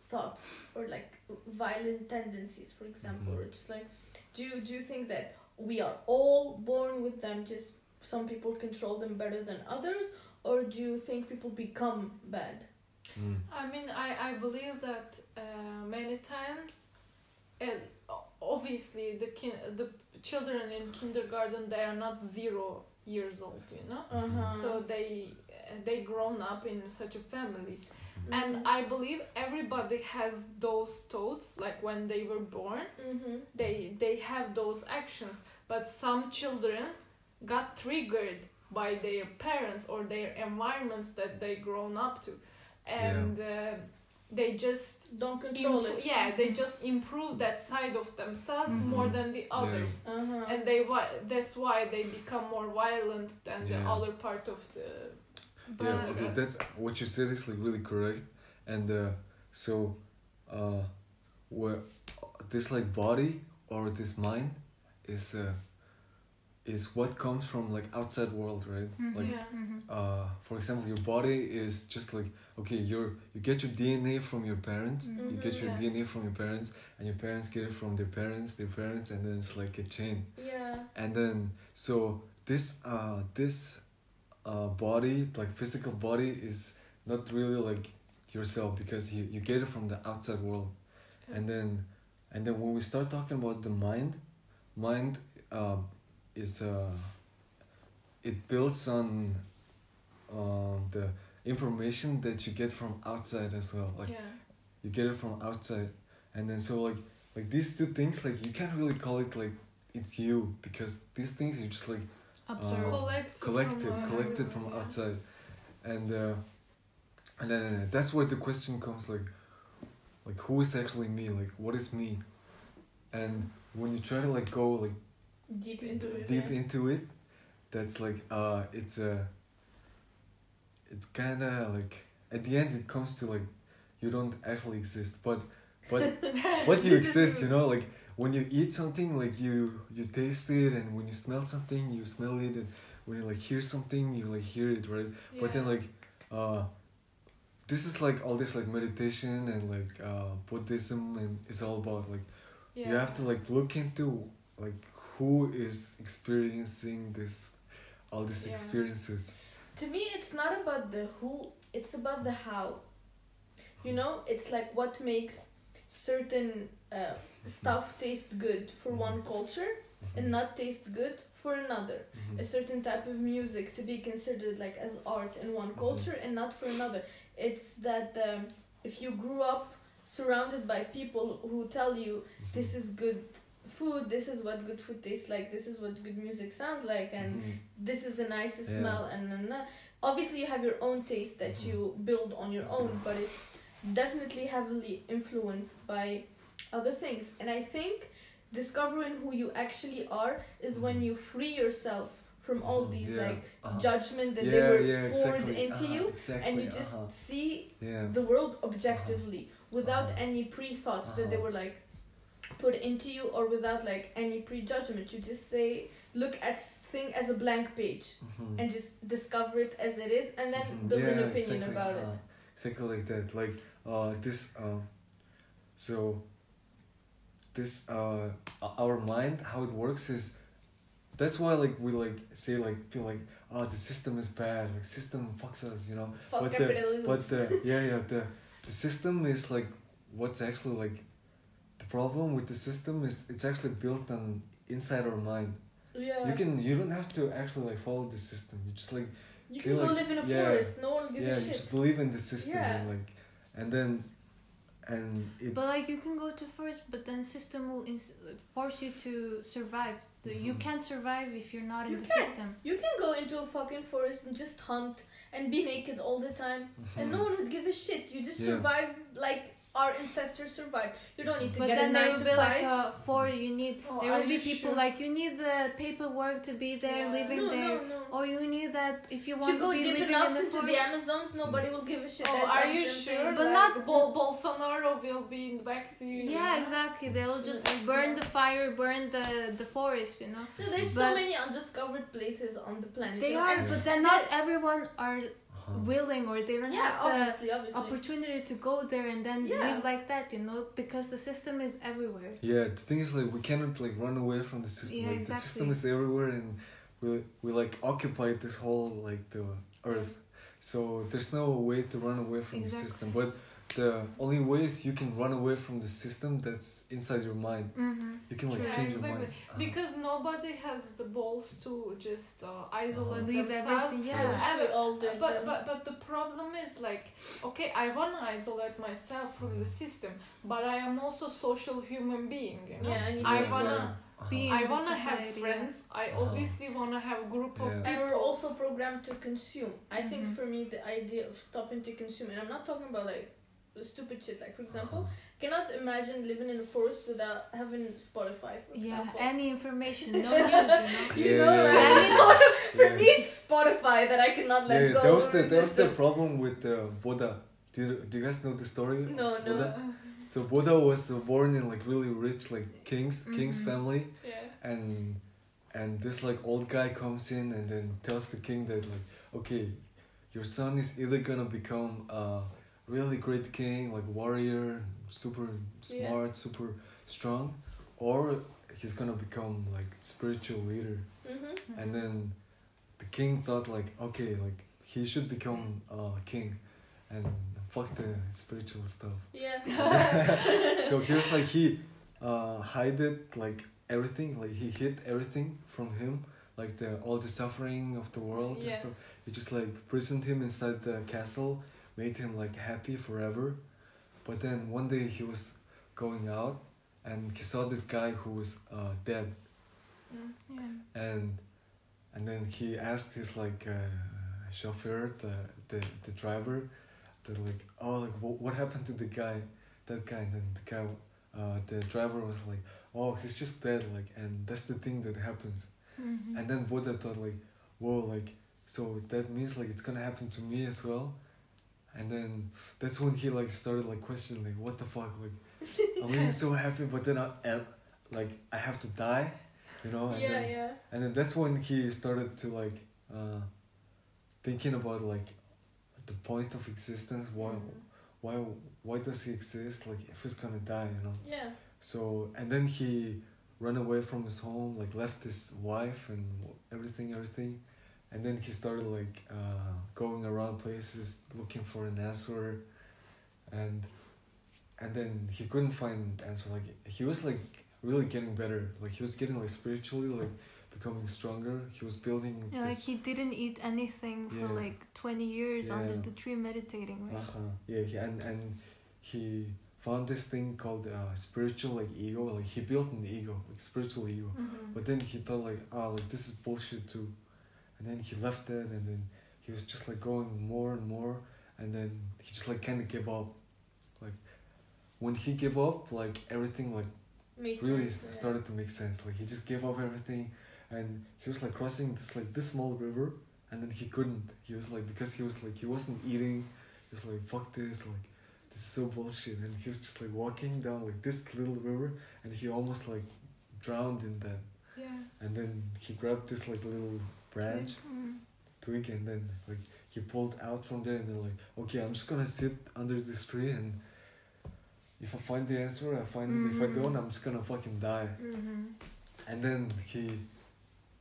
thoughts or like violent tendencies, for example,
Mhm.
or just like, do you do you think that we are all born with them? Just some people control them better than others, or do you think people become bad?
Mm.
I mean, I, I believe that uh, many times, and obviously the kin- the children in kindergarten they are not zero years old, you know.
Uh huh.
So they they grown up in such a families,
Mm-hmm.
and I believe everybody has those thoughts. Like when they were born,
Mm-hmm.
they they have those actions, but some children got triggered by their parents or their environments that they grown up to, and uh, they just
Don't control
Impro-
it.
yeah they just improve that side of themselves
Mhm.
more than the others
Uh huh.
and they wi- that's why they become more violent than the other part of the
But
yeah, okay, that's what you said is like really correct, and uh, so, uh, where this like body or this mind is uh, is what comes from like outside world, right?
Mhm.
Like,
Yeah.
Mhm.
uh, for example, your body is just like okay, you're you get your DNA from your parents,
Mhm.
you get your
Yeah.
DNA from your parents, and your parents get it from their parents, their parents, and then it's like a chain
Yeah.
and then so this uh this uh body like physical body is not really like yourself because you you get it from the outside world. And then and then when we start talking about the mind mind um is uh it builds on um the information that you get from outside as well like
yeah.
you get it from outside. And then so like like these two things like you can't really call it like it's you because these things you just like
Observe.
Uh,
collected
collected
from, uh,
collected from outside and uh and then that's where the question comes like like who is actually me like what is me and when you try to like go like
Deep into it.
deep
yeah.
into it that's like uh it's uh it's kind of like at the end it comes to like you don't actually exist but but but you exist you know like when you eat something like you you taste it and when you smell something you smell it and when you like hear something you like hear it right but then like uh this is like all this like meditation and like uh buddhism and it's all about like
yeah.
you have to like look into like who is experiencing this all these
Yeah.
experiences
To me, it's not about the who, it's about the how. You know, it's like what makes certain uh, stuff taste good for one culture and not taste good for another.
Mhm.
A certain type of music to be considered like as art in one culture and not for another. It's that um, if you grew up surrounded by people who tell you this is good food, this is what good food tastes like, this is what good music sounds like, and
Mhm.
this is a nice
Yeah.
smell and and, uh, obviously you have your own taste that
Mhm.
you build on your own but it's definitely heavily influenced by other things and i think discovering who you actually are is when
Mhm.
you free yourself from all
Mhm.
these
Yeah.
like
Uh-huh.
judgment that
yeah,
they were
yeah,
poured
exactly.
into
uh-huh,
you
exactly,
and you just
uh-huh.
see the world objectively without
Uh-huh.
any pre-thoughts that they
Uh-huh.
were like put into you or without like any prejudgment you just say look at thing as a blank page
Mhm.
and just discover it as it is and then
Mhm.
build an opinion
exactly,
about it
exactly like that like uh this um so this uh our mind how it works is that's why like we like say like feel like oh the system is bad like system fucks us you know?
Fuck
but the but the yeah yeah the the system is like what's actually like the problem with the system is it's actually built on inside our mind.
Yeah.
You can you don't have to actually like follow the system. You just like
you can go
like-
live in a
yeah,
forest. No one will give
yeah
a
you
shit.
just believe in the system
Yeah.
and like and then and it
But like you can go to forest, but then system will ins- force you to survive. The, You
Mhm.
can't survive if you're not
You
in the
can.
system.
you can go into a fucking forest and just hunt and be naked all the time and no
Mhm.
one would give a shit you just
Yeah.
survive like our ancestors survived. You don't need to
But
get
then there will be
five.
like uh, four. You need
Oh,
there will be people
sure?
like you need the paperwork to be there,
Yeah.
living
no,
there,
no, no.
or you need that if you want
you
to be living in the
into
forest.
the Amazons, nobody will give a shit.
Oh, are you sure?
But
like,
not-
Bol- Bolsonaro will be in the back to you.
Yeah, exactly. They will just
Mm,
burn the fire, burn the the forest. You know.
No, there's
But-
so many undiscovered places on the planet.
They
you know,
are,
and-
but then not everyone are
Uh-huh.
willing or they don't
yeah,
have the
obviously, obviously.
opportunity to go there and then
Yeah.
live like that. You know, because the system is everywhere.
Yeah, the thing is like we cannot like run away from the system.
Yeah,
like the system is everywhere and we we like occupy this whole like the earth. So there's no way to run away from
Exactly.
the system. But the only ways you can run away from the system that's inside your mind.
Mm-hmm.
You can like
True.
change
Yeah,
your mind.
exactly. Because nobody has the balls to just uh, isolate
Leave
themselves.
everything.
I
Yeah.
wish we all did.
But, but but the problem is like okay I wanna isolate myself from the system but I am also social human being you know
Yeah, and you
I
need
wanna
Uh-huh.
I wanna have friends I
Uh-huh.
obviously wanna have a group of
Yeah.
people
and we're also programmed to consume. I think
Mhm.
for me the idea of stopping to consume, and I'm not talking about like stupid shit. Like for example,
Uh-huh.
cannot imagine living in a forest without having Spotify. For
Yeah,
example.
any information, no news, you know.
you
Yeah,
know,
yeah,
like,
yeah.
for
Yeah.
me it's Spotify that I cannot let
yeah,
go.
that was the that was the problem with uh, Buddha. Do you, do you guys know the story? of
No, no.
Buddha? So Buddha was uh, born in like really rich like kings king's
Mhm.
family.
yeah
and and this like old guy comes in and then tells the king that like okay your son is either gonna become a really great king like warrior super smart super strong or he's gonna become like spiritual leader.
Mm-hmm.
and then the king thought like okay like he should become a king and fuck the spiritual stuff.
Yeah.
so here's like he uh hid it like everything like he hid everything from him like the all the suffering of the world and stuff. He just like prisoned him inside the castle made him like happy forever. But then one day he was going out and he saw this guy who was uh dead.
Yeah.
and and then he asked his like uh, chauffeur the, the the driver that like oh like wh- what happened to the guy that guy? And then the guy uh the driver was like oh he's just dead like and that's the thing that happens.
Mhm.
and then buddha thought like whoa like so that means like it's gonna happen to me as well and then that's when he like started like questioning like what the fuck like i'm really so happy but then i am like i have to die you know and
yeah,
then,
yeah.
and then that's when he started to like uh thinking about like the point of existence why
Mhm.
why why does he exist like if he's gonna die you know
Yeah.
so and then he ran away from his home like left his wife and everything everything and then he started like uh going around places looking for an answer. And and then he couldn't find the answer. Like he was like really getting better. Like he was getting like spiritually like becoming stronger. He was building
Yeah, like he didn't eat anything for like 20 years under the tree meditating, right?
uh-huh. yeah he, and and he found this thing called uh, spiritual like ego. Like he built an ego like spiritual ego.
Mm-hmm.
but then he thought like ah like this is bullshit too and then he left it and then he was just like going more and more and then he just like kind of gave up. Like when he gave up like everything like
Makes
really
sense, yeah.
started to make sense. Like he just gave up everything and he was like crossing this like this small river and then he couldn't. He was like because he was like he wasn't eating he was like fuck this like this is so bullshit. And he was just like walking down like this little river and he almost like drowned in that.
Yeah.
And then he grabbed this like little branch
Mm.
twig and then like he pulled out from there and then like okay i'm just gonna sit under this tree and if i find the answer i find it if i
Mhm.
don't i'm just gonna fucking die
Mhm.
and then he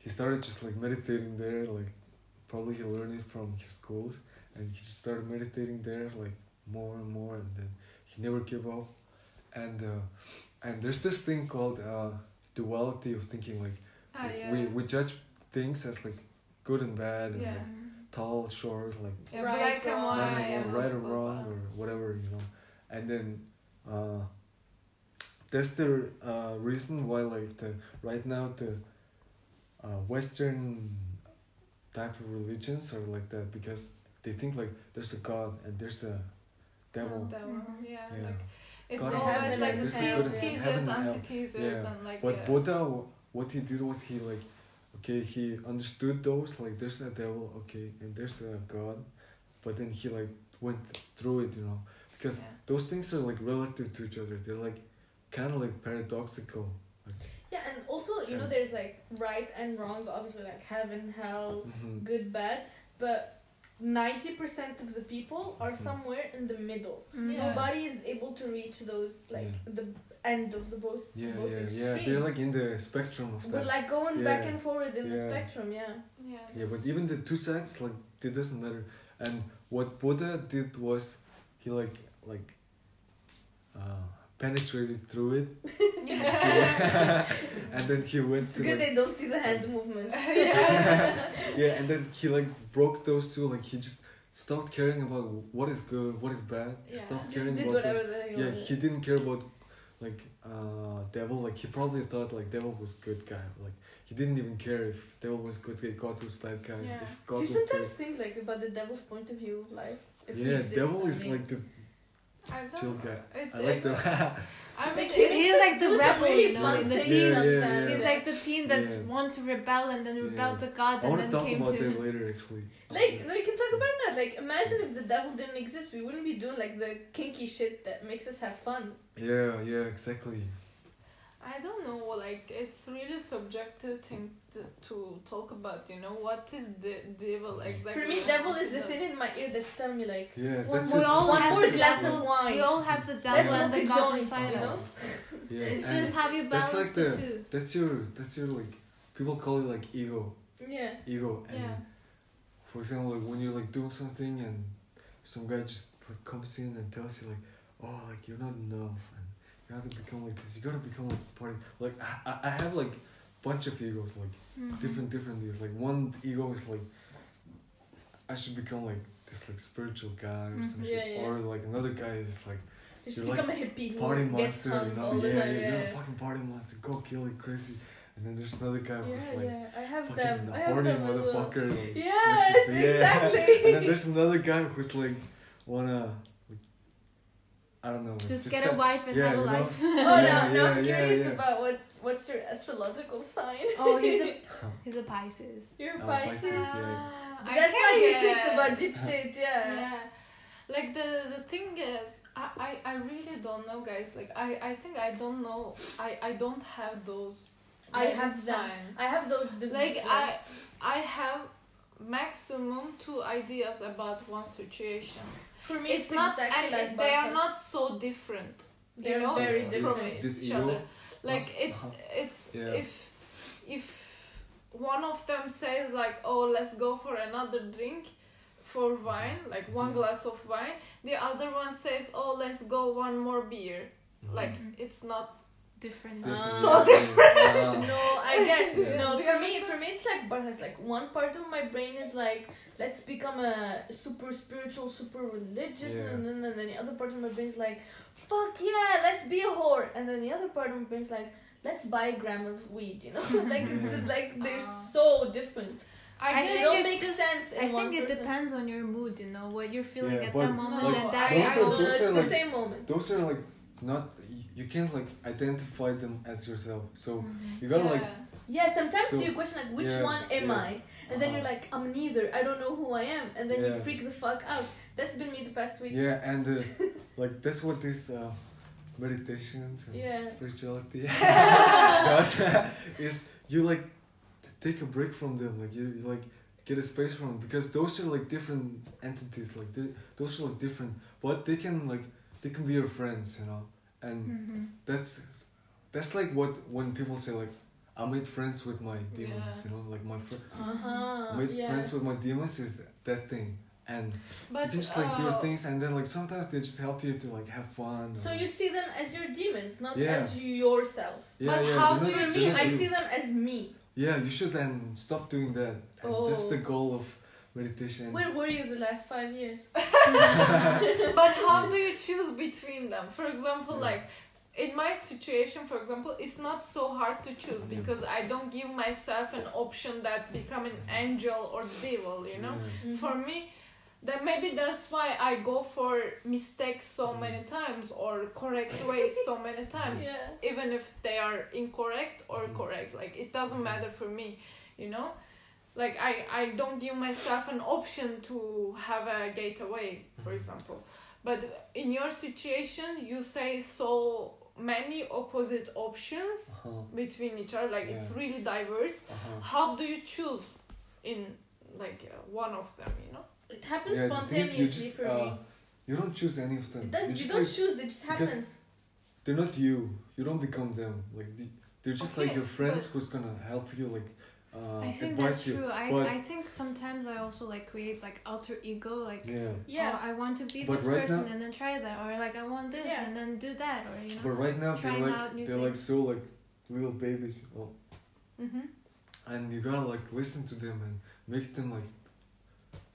he started just like meditating there like probably he learned it from his schools and he just started meditating there like more and more and then he never gave up and uh and there's this thing called uh duality of thinking like
ah,
like,
yeah.
we we judge things as like good and bad and
Yeah.
like tall short like
yeah,
Right,
black and
wrong.
white
or,
and
wrong, right or
blah, blah,
wrong or whatever you know and then uh that's the uh reason why like the right now the uh western type of religions are like that because they think like there's a god and there's a devil
Devil,
Mhm.
yeah,
yeah
like It's
God and
always
heaven
like
and
the
hell.
te- teasers,
Heaven and hell.
antithesis,
Yeah.
and like.
But
uh,
Buddha, what he did was he like, okay, he understood those like there's a devil, okay, and there's a God, but then he like went through it, you know, because
yeah.
those things are like relative to each other. They're like kind of like paradoxical.
Yeah, and also you know there's like right and wrong, obviously like heaven, hell,
Mhm.
good, bad, but ninety percent of the people are
Mhm.
somewhere in the middle.
Yeah.
Nobody is able to reach those like the end of the both
Yeah,
both
yeah,
extremes.
yeah. They're like in the spectrum of
We're
that.
like going back and forward in the spectrum, yeah.
Yeah.
Yeah, but even the two sides, like, it doesn't matter. And what Buddha did was, he like, like, uh, penetrated through it,
Yeah.
and then he went
It's
to
good
like,
they don't see the hand movements.
yeah.
yeah, and then he like broke those two. Like he just stopped caring about what is good, what is bad. He
Yeah.
stopped
Just
caring
did
about.
whatever
The,
the hell he
yeah,
wanted.
he didn't care about like uh devil. Like he probably thought like devil was good guy. Like he didn't even care if devil was good guy, God was bad guy.
Yeah.
If
Do
God
you
was
sometimes
good.
think like about the devil's point of view of life? If he
Yeah,
exists,
devil
I
is
mean.
like the
I don't
chill
know.
guy.
It's,
I like the.
I mean,
Like,
it's,
he is like the rebel,
really
you know, in the
things
teen.
Yeah, yeah,
sometimes.
He's like the teen that's
Yeah.
want to rebel and then
Yeah.
rebel to God
I
and
want
then
to talk
came
about
to.
that later, actually.
Like, no, we can talk about that. Like, imagine if the devil didn't exist, we wouldn't be doing like the kinky shit that makes us have fun.
Yeah, yeah, exactly.
I don't know. Like, it's really subjective thing to, to talk about. You know, what is the devil exactly?
For me, devil is the thing in my ear that's telling me like,
Yeah,
one
that's
we
it.
all
one more glass
devil.
of wine.
We all have the
Let's
devil and the God
joint,
inside
you know?
us.
Yeah,
It's
and
just how you
that's
balance
like
the,
the-
two.
that's your that's your like people call it like ego,
Yeah.
ego. And
Yeah.
for example, like when you're like doing something and some guy just like comes in and tells you like, oh, like you're not enough and you to become like this. You gotta become like party. Like I, I- have like bunch of egos like
Mhm.
different different egos. Like one ego is like I should become like this like spiritual guy or
Mhm.
some
Yeah, yeah.
Or like another guy is like
Just
You're
become a hippie
party monster, you know?
the
Yeah, yeah, you're a fucking party monster. Go kill it crazy. And then there's another guy who's
Yeah,
like
yeah, I have
fucking
them. I have
horny
them
motherfucker. Like,
Yes,
yeah.
exactly.
and then there's another guy who's like wanna like, I don't know.
Just,
just
get a wife and
yeah,
have a
you know?
life.
Oh
Yeah,
no, no, I'm
yeah,
curious
yeah.
about what what's your astrological sign.
oh, he's a he's a Pisces.
You're
Oh,
Pisces.
Pisces. yeah.
Ah,
That's
can
why he
get
thinks about deep shit. Yeah.
Yeah. Like the the thing is, I, I, I really don't know, guys. Like I, I think I don't know. I, I don't have those.
I have them.
signs.
I have those. div-
like I I have maximum two ideas about one situation.
For me,
It's,
it's,
not
exactly
and
like
they are not so different.
They're
you know,
very
This-
from.
This
each
ego.
other. Like it's
uh-huh.
it's
Yeah.
if if one of them says like oh let's go for another drink for wine like one
Mhm.
glass of wine the other one says oh let's go one more beer
Mhm.
like it's not
Different.
Different.
Ah.
So
different.
No, I get
Yeah.
no. For me, for me, it's like Barkas. Like one part of my brain is like, let's become a super spiritual, super religious,
Yeah.
and, then, and then the other part of my brain is like, fuck yeah, let's be a whore, and then the other part of my brain is like, let's buy a gram of weed. You know, like it's just like they're
Ah.
so different.
i,
I think
don't
just-
sense. In
I think
one
it
person.
depends on your mood, you know, what you're feeling
Yeah,
at
but
that moment,
No,
and that
I-
Yeah,
Those
I
are- those
it's
are
the same moment.
Those are like not you can't like identify them as yourself. So
Mhm.
you gotta like
yeah.
Yeah, sometimes
So-
you question like, which
yeah,
one am
yeah.
I? And then
Uh-huh.
you're like, I'm neither. I don't know who I am. And then you freak the fuck out. That's been me the past week.
yeah, and uh, like that's what this uh, meditations and
Yeah.
spirituality does is you like take a break from them, like you, you like get a space from them because those are like different entities, like they, those are like different, but they can like they can be your friends, you know, and
Mhm.
that's that's like what when people say like I made friends with my demons,
Yeah.
you know, like my fr-
Uh-huh.
Made
yeah.
friends with my demons is that thing, and
but
just like do your
uh,
things, and then like sometimes they just help you to like have fun.
So
or-
you see them as your demons, not
Yeah.
as yourself.
yeah,
but
yeah,
how do you
For
they're
me,
not
I see them as me.
Yeah, you should then stop doing that. And That's the
Oh.
goal of meditation.
Where were you the last five years?
but how do you choose between them for example
Yeah.
like in my situation for example it's not so hard to choose
Yeah.
because i don't give myself an option that become an angel or devil you know
Yeah.
for me then maybe that's why I go for mistakes so
Mm.
many times or correct ways so many times
Yeah.
even if they are incorrect or
Mhm.
correct like it doesn't
Mhm.
matter for me you know like i i don't give myself an option to have a gateway for
Mhm.
example but in your situation you say so many opposite options
Uh-huh.
between each other like it's really diverse
Uh-huh.
how do you choose in like uh, one of them you know
It happens
Yeah, the you
spontaneously
just,
for
uh,
me.
You don't choose any of them.
It does,
You
you don't
like
choose, it just
because-
happens.
they're not you. You don't become them. Like the, they're just like your friends who's gonna help you, like uh,
I think that's
you.
true. I,
but-
I think sometimes I also like create like alter ego, like
Yeah.
Yeah.
oh, I want to be
But
this
right
person
now-
and then try that, or like I want this
Yeah.
and then do that, or you know.
But right now they're like they're like so like little babies. Oh,
mm-hmm.
and you gotta like listen to them and make them like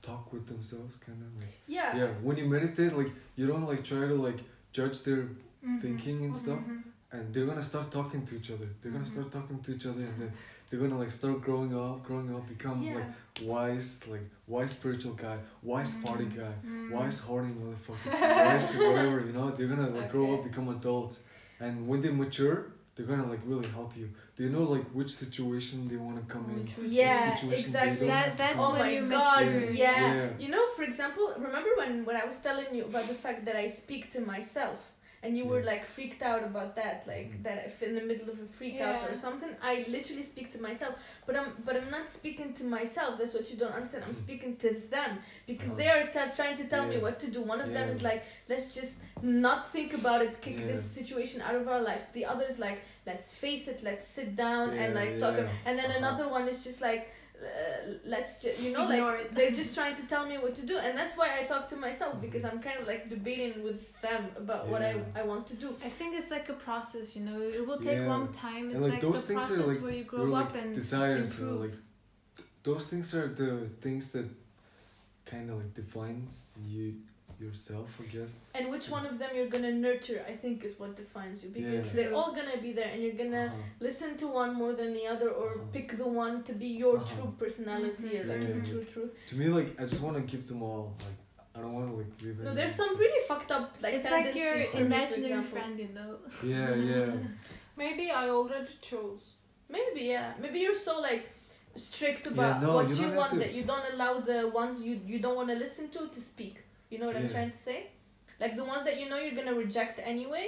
talk with themselves, kind of like.
yeah.
Yeah. When you meditate, like you don't like try to like judge their
Mhm.
thinking and stuff.
Mhm.
and they're gonna start talking to each other. They're gonna
Mhm.
start talking to each other, and then they're gonna like start growing up, growing up, become
Yeah.
like wise, like wise spiritual guy, wise party
Mhm.
guy,
Mm.
wise horny motherfucker, wise whatever. You know, they're gonna like grow up, become adults, and when they mature, they're gonna like really help you. They know like which situation they wanna come
Oh,
in.
Yeah,
situation they
exactly.
don't
That that's
Oh
when you
God,
mature.
yeah.
Yeah.
You know, for example, remember when, when I was telling you about the fact that I speak to myself and you were like freaked out about that, like
Mhm.
that if in the middle of a freak out or something, I literally speak to myself. But I'm but I'm not speaking to myself, that's what you don't understand. I'm
Mhm.
speaking to them because
Uh-huh.
they are t- trying to tell me what to do. One of them is like, let's just not think about it, kick this situation out of our lives. The other is like, let's face it, let's sit down and
Yeah,
like talk.
yeah.
And then
Uh-huh.
another one is just like, uh, let's just you know
Ignore
like
it.
they're just trying to tell me what to do and that's why i talk to myself because i'm kind of like debating with them about what
Mm-hmm.
I, I want to do
I think it's like a process, you know. It will take
Yeah.
long time. It's
And like
like,
those
the
things are
process
like
where you
your
grow up
like
and
desires, you know,
improve.
like those things are the things that kind of like defines you yourself, I guess.
and which one of them you're gonna nurture i think is what defines you because
Yeah.
they're all gonna be there and you're gonna
Uh-huh.
listen to one more than the other or
Uh-huh.
pick the one to be your
Uh-huh.
true personality
Mhm.
or like
Yeah,
your
yeah,
true truth
To me, like I just want to keep them all. Like I don't want to like leave.
no there's some really fucked up like
it's like your
for me, for
imaginary friend, you know.
Yeah, yeah.
maybe i already chose
Maybe yeah. Maybe you're so like strict about
no,
what
you
you, want
to-
that you don't allow the ones you you don't want to listen to to speak. You know what I'm trying to say? Like the ones that you know you're gonna reject anyway,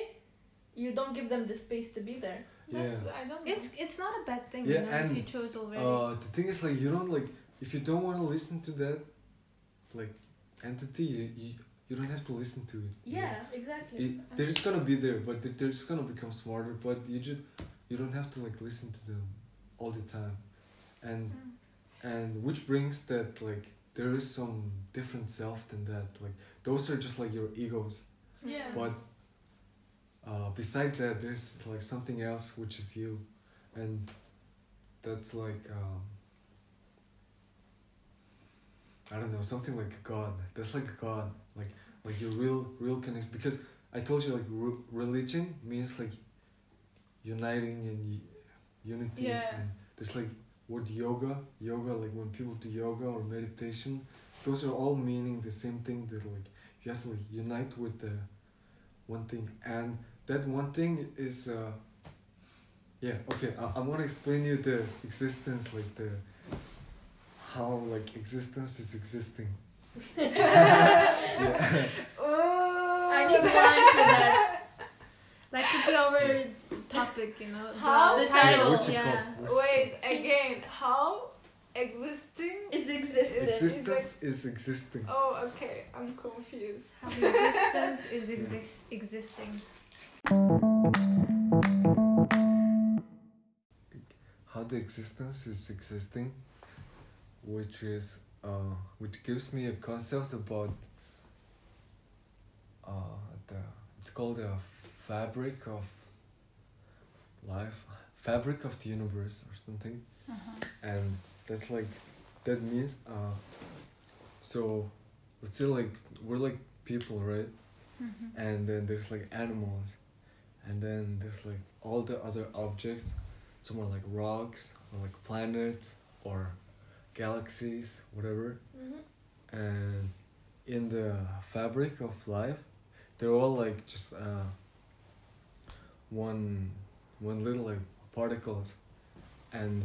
you don't give them the space to be there.
that's
Yeah.
i don't know
It's it's not a bad thing,
Yeah,
you know,
and,
if you chose already.
Uh, the thing is, like, you don't like if you don't want to listen to that, like, entity, you, you you don't have to listen to it. you know?
Yeah, exactly.
It, they're just gonna be there, but they're, they're just gonna become smarter. But you just you don't have to like listen to them all the time, and
Mm.
and which brings that like there is some different self than that. Like those are just like your egos.
yeah.
But uh, beside that, there's like something else which is you, and that's like um, I don't know something like god. That's like a god, like like your real real connection. Because I told you like re- religion means like uniting and y- unity.
Yeah.
And there's like word yoga, yoga like when people do yoga or meditation, those are all meaning the same thing. That like you have to like unite with the one thing and that one thing is uh yeah okay i, I want to explain you the existence like the how like existence is existing yeah
I need wine for that.
that could be our topic, you know.
How?
The,
The title.
What's it
yeah.
What's
wait
called?
again how existing
Is existence.
existence is existing
oh okay i'm confused
How existence is exist- existing.
how the existence is existing which is uh which gives me a concept about uh the it's called the fabric of life fabric of the universe or something
Uh-huh.
and that's like that means uh so let's say like we're like people right
Mhm.
and then there's like animals and then there's like all the other objects some are like rocks or like planets or galaxies whatever
Mhm.
and in the fabric of life, they're all like just uh, one one little like particles, and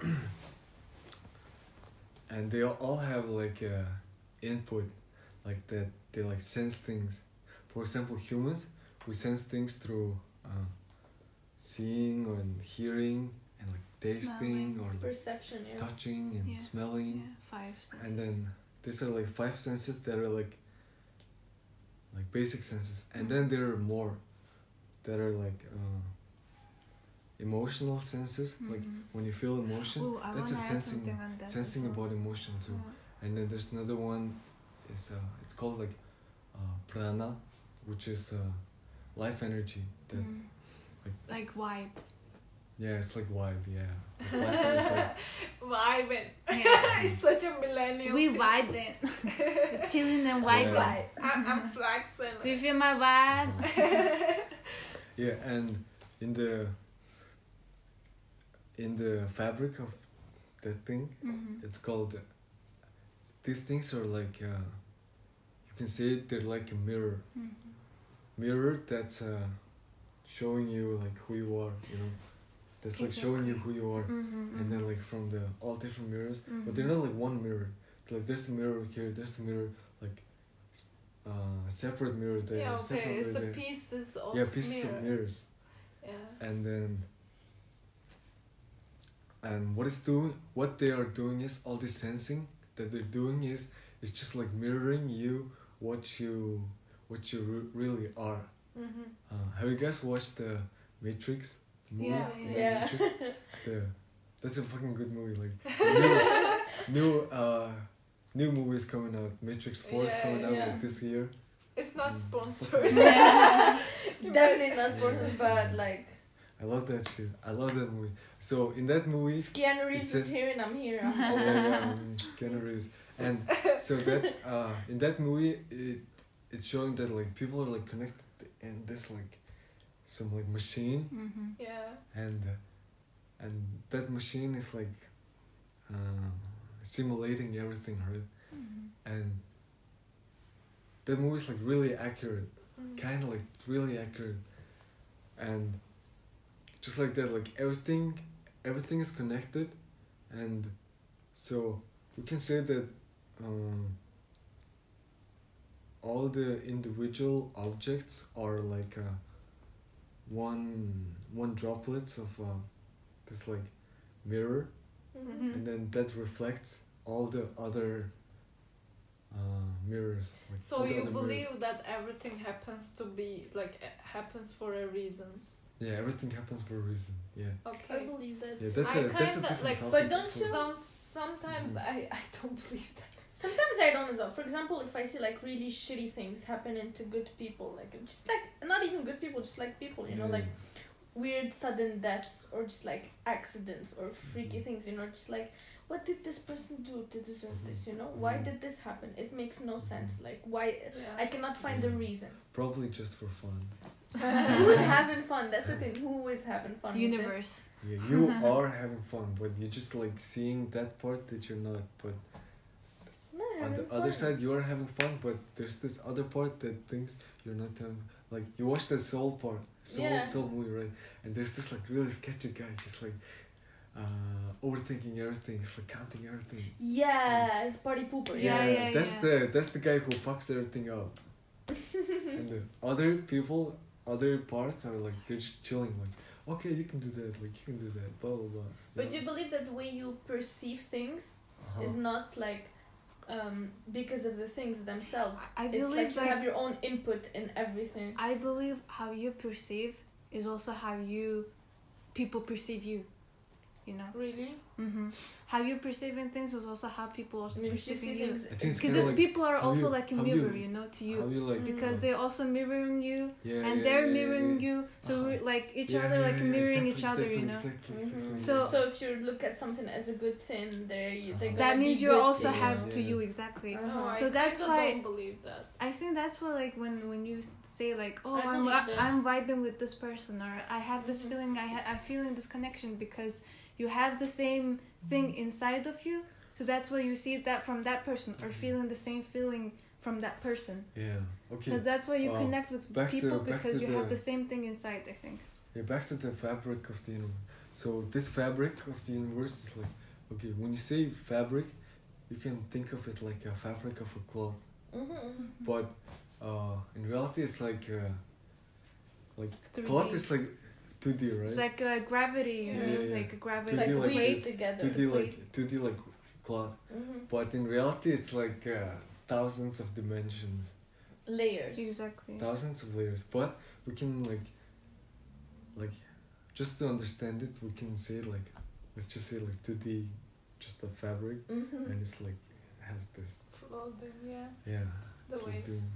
and they all have like a input, like that they like sense things. For example, humans we sense things through uh, seeing and hearing and like tasting
Smelling.
or like
Perception, yeah.
touching and
Yeah.
smelling
Yeah, five senses.
and then these are like five senses that are like like basic senses and then there are more that are like uh, emotional senses like
Mhm.
when you feel emotion
Ooh,
that's a
wanna add
sensing
that
sensing
well.
about emotion too
Yeah.
and then there's another one is uh, it's called like uh, prana which is uh, life energy that
Mm.
like-
like vibe.
yeah it's like vibe yeah Like life energy.
Yeah.
it's such a millennial.
we
vibe
vibing, chilling and vibe
Yeah.
I'm, I'm flexing.
Do you feel my vibe?
yeah and in the in the fabric of that thing
hmm
it's called these things are like uh, you can say they're like a mirror.
Hmm
mirror that's uh, showing you like who you are you know? That's like showing you who you are.
Hmm
and then like from the all different mirrors but they're not like one mirror. Like there's a mirror here there's a mirror like uh separate mirror there
yeah, okay. It's the
there.
pieces of
yeah pieces
mirror.
of mirrors.
Yeah.
and then and what it's doing what they are doing is all this sensing that they're doing is it's just like mirroring you what you what you re- really are
Mm-hmm.
uh, have you guys watched the matrix movie
Yeah,
The
Yeah.
Matrix? the, that's a fucking good movie like new new uh new movies coming out matrix 4 is coming out
yeah.
like this year
It's not
Mm.
sponsored.
Yeah.
Definitely not sponsored, but like
i love that shit i love that movie so in that movie
if Keanu Reeves
says-
is here and I'm here. I'm
oh yeah, yeah, Keanu Reeves. And so that uh, in that movie, it it's showing that like people are like connected in this like some like machine,
hmm
yeah.
and uh, and that machine is like uh, simulating everything, right?
hmm
And that movie is like really accurate,
Mm.
kind of like really accurate, and just like that, like everything, everything is connected, and so we can say that um, all the individual objects are like uh, one one droplets of uh, this like mirror,
Mhm.
and then that reflects all the other uh, mirrors. Like
So you believe
mirrors.
that everything happens to be like happens for a reason?
Yeah, everything happens for a reason. Yeah,
Okay.
I believe that.
yeah. That's
I
a that's a
kinda,
different
like-
topic.
but don't you-
Some sometimes
Mhm.
I I don't believe that.
Sometimes I don't as well. For example, if I see like really shitty things happening to good people, like just like not even good people, just like people, you know, like weird sudden deaths or just like accidents or freaky
Mhm.
things, you know, just like what did this person do to deserve
Mhm.
this, you know? Why
Mhm.
did this happen? It makes no sense. Like why
Yeah.
I cannot find a reason.
Probably just for fun.
Who is having fun? That's the thing. Who is having fun?
Universe.
Yeah, you are having fun, but you're just like seeing that part that you're not. But
not
on
having
the other side, you are having fun, but there's this other part that thinks you're not having. Like you watch the Soul part, Soul
Yeah.
Soul movie, right? And there's this like really sketchy guy, He's like uh, overthinking everything. He's like counting everything.
Yeah, it's party pooper.
Yeah, yeah,
that's
yeah.
the that's the guy who fucks everything up. and the other people, other parts are like they're just chilling, like okay, you can do that, like you can do that, blah blah blah.
But
know?
you believe that the way you perceive things
Uh-huh.
is not like um, because of the things themselves.
I
It's
believe
like you have your own input in everything.
I believe how you perceive is also how you people perceive you. You know.
Really?
hmm How you perceiving things is also how people are
I mean, if you see
perceiving you.
things,
I think it's
Because these
like
people are also
you-
like a mirror,
you-
you know, to you.
you like
Because
uh,
they're also mirroring you,
yeah,
and
yeah,
they're
yeah,
mirroring
yeah,
you. So
Uh-huh.
we're like each
Yeah,
other,
yeah,
like
yeah,
mirroring
exactly,
each other,
exactly,
you know.
Exactly,
Mhm.
exactly,
So-
so if you look at something as a good thing, they they
Uh-huh.
That means you also
Yeah,
have to
yeah.
you exactly.
Uh-huh.
No, I
So that's
kinda
why-
don't believe that.
I think that's why, like, when when you say like, "Oh,
I
I'm. I'm vibing with this person," or "I have this
Mhm.
feeling," I ha- I'm feeling this connection because you have the same thing inside of you. So that's why you see that from that person, or feeling the same feeling from that person.
Yeah. Okay.
But that's why you
Uh,
connect with
to-
people
back
because
to
you have
the-
the same thing inside. I think.
Yeah, back to the fabric of the universe. So this fabric of the universe is like, okay, when you say fabric, you can think of it like a fabric of a cloth.
Mm-hmm.
But uh, in reality, it's like uh, like
3D.
cloth is like two D, right?
It's like uh, gravity,
Yeah, yeah, yeah.
like a gravity.
Like,
do like
weave together.
two D
plate.
like two D like cloth.
hmm
But in reality, it's like uh, thousands of dimensions,
Layers.
Exactly.
thousands of layers. But we can like, like, just to understand it, we can say like, let's just say like two D, just a fabric,
Mm-hmm.
and it's like has this
Floating, yeah.
yeah,
The
it's like doing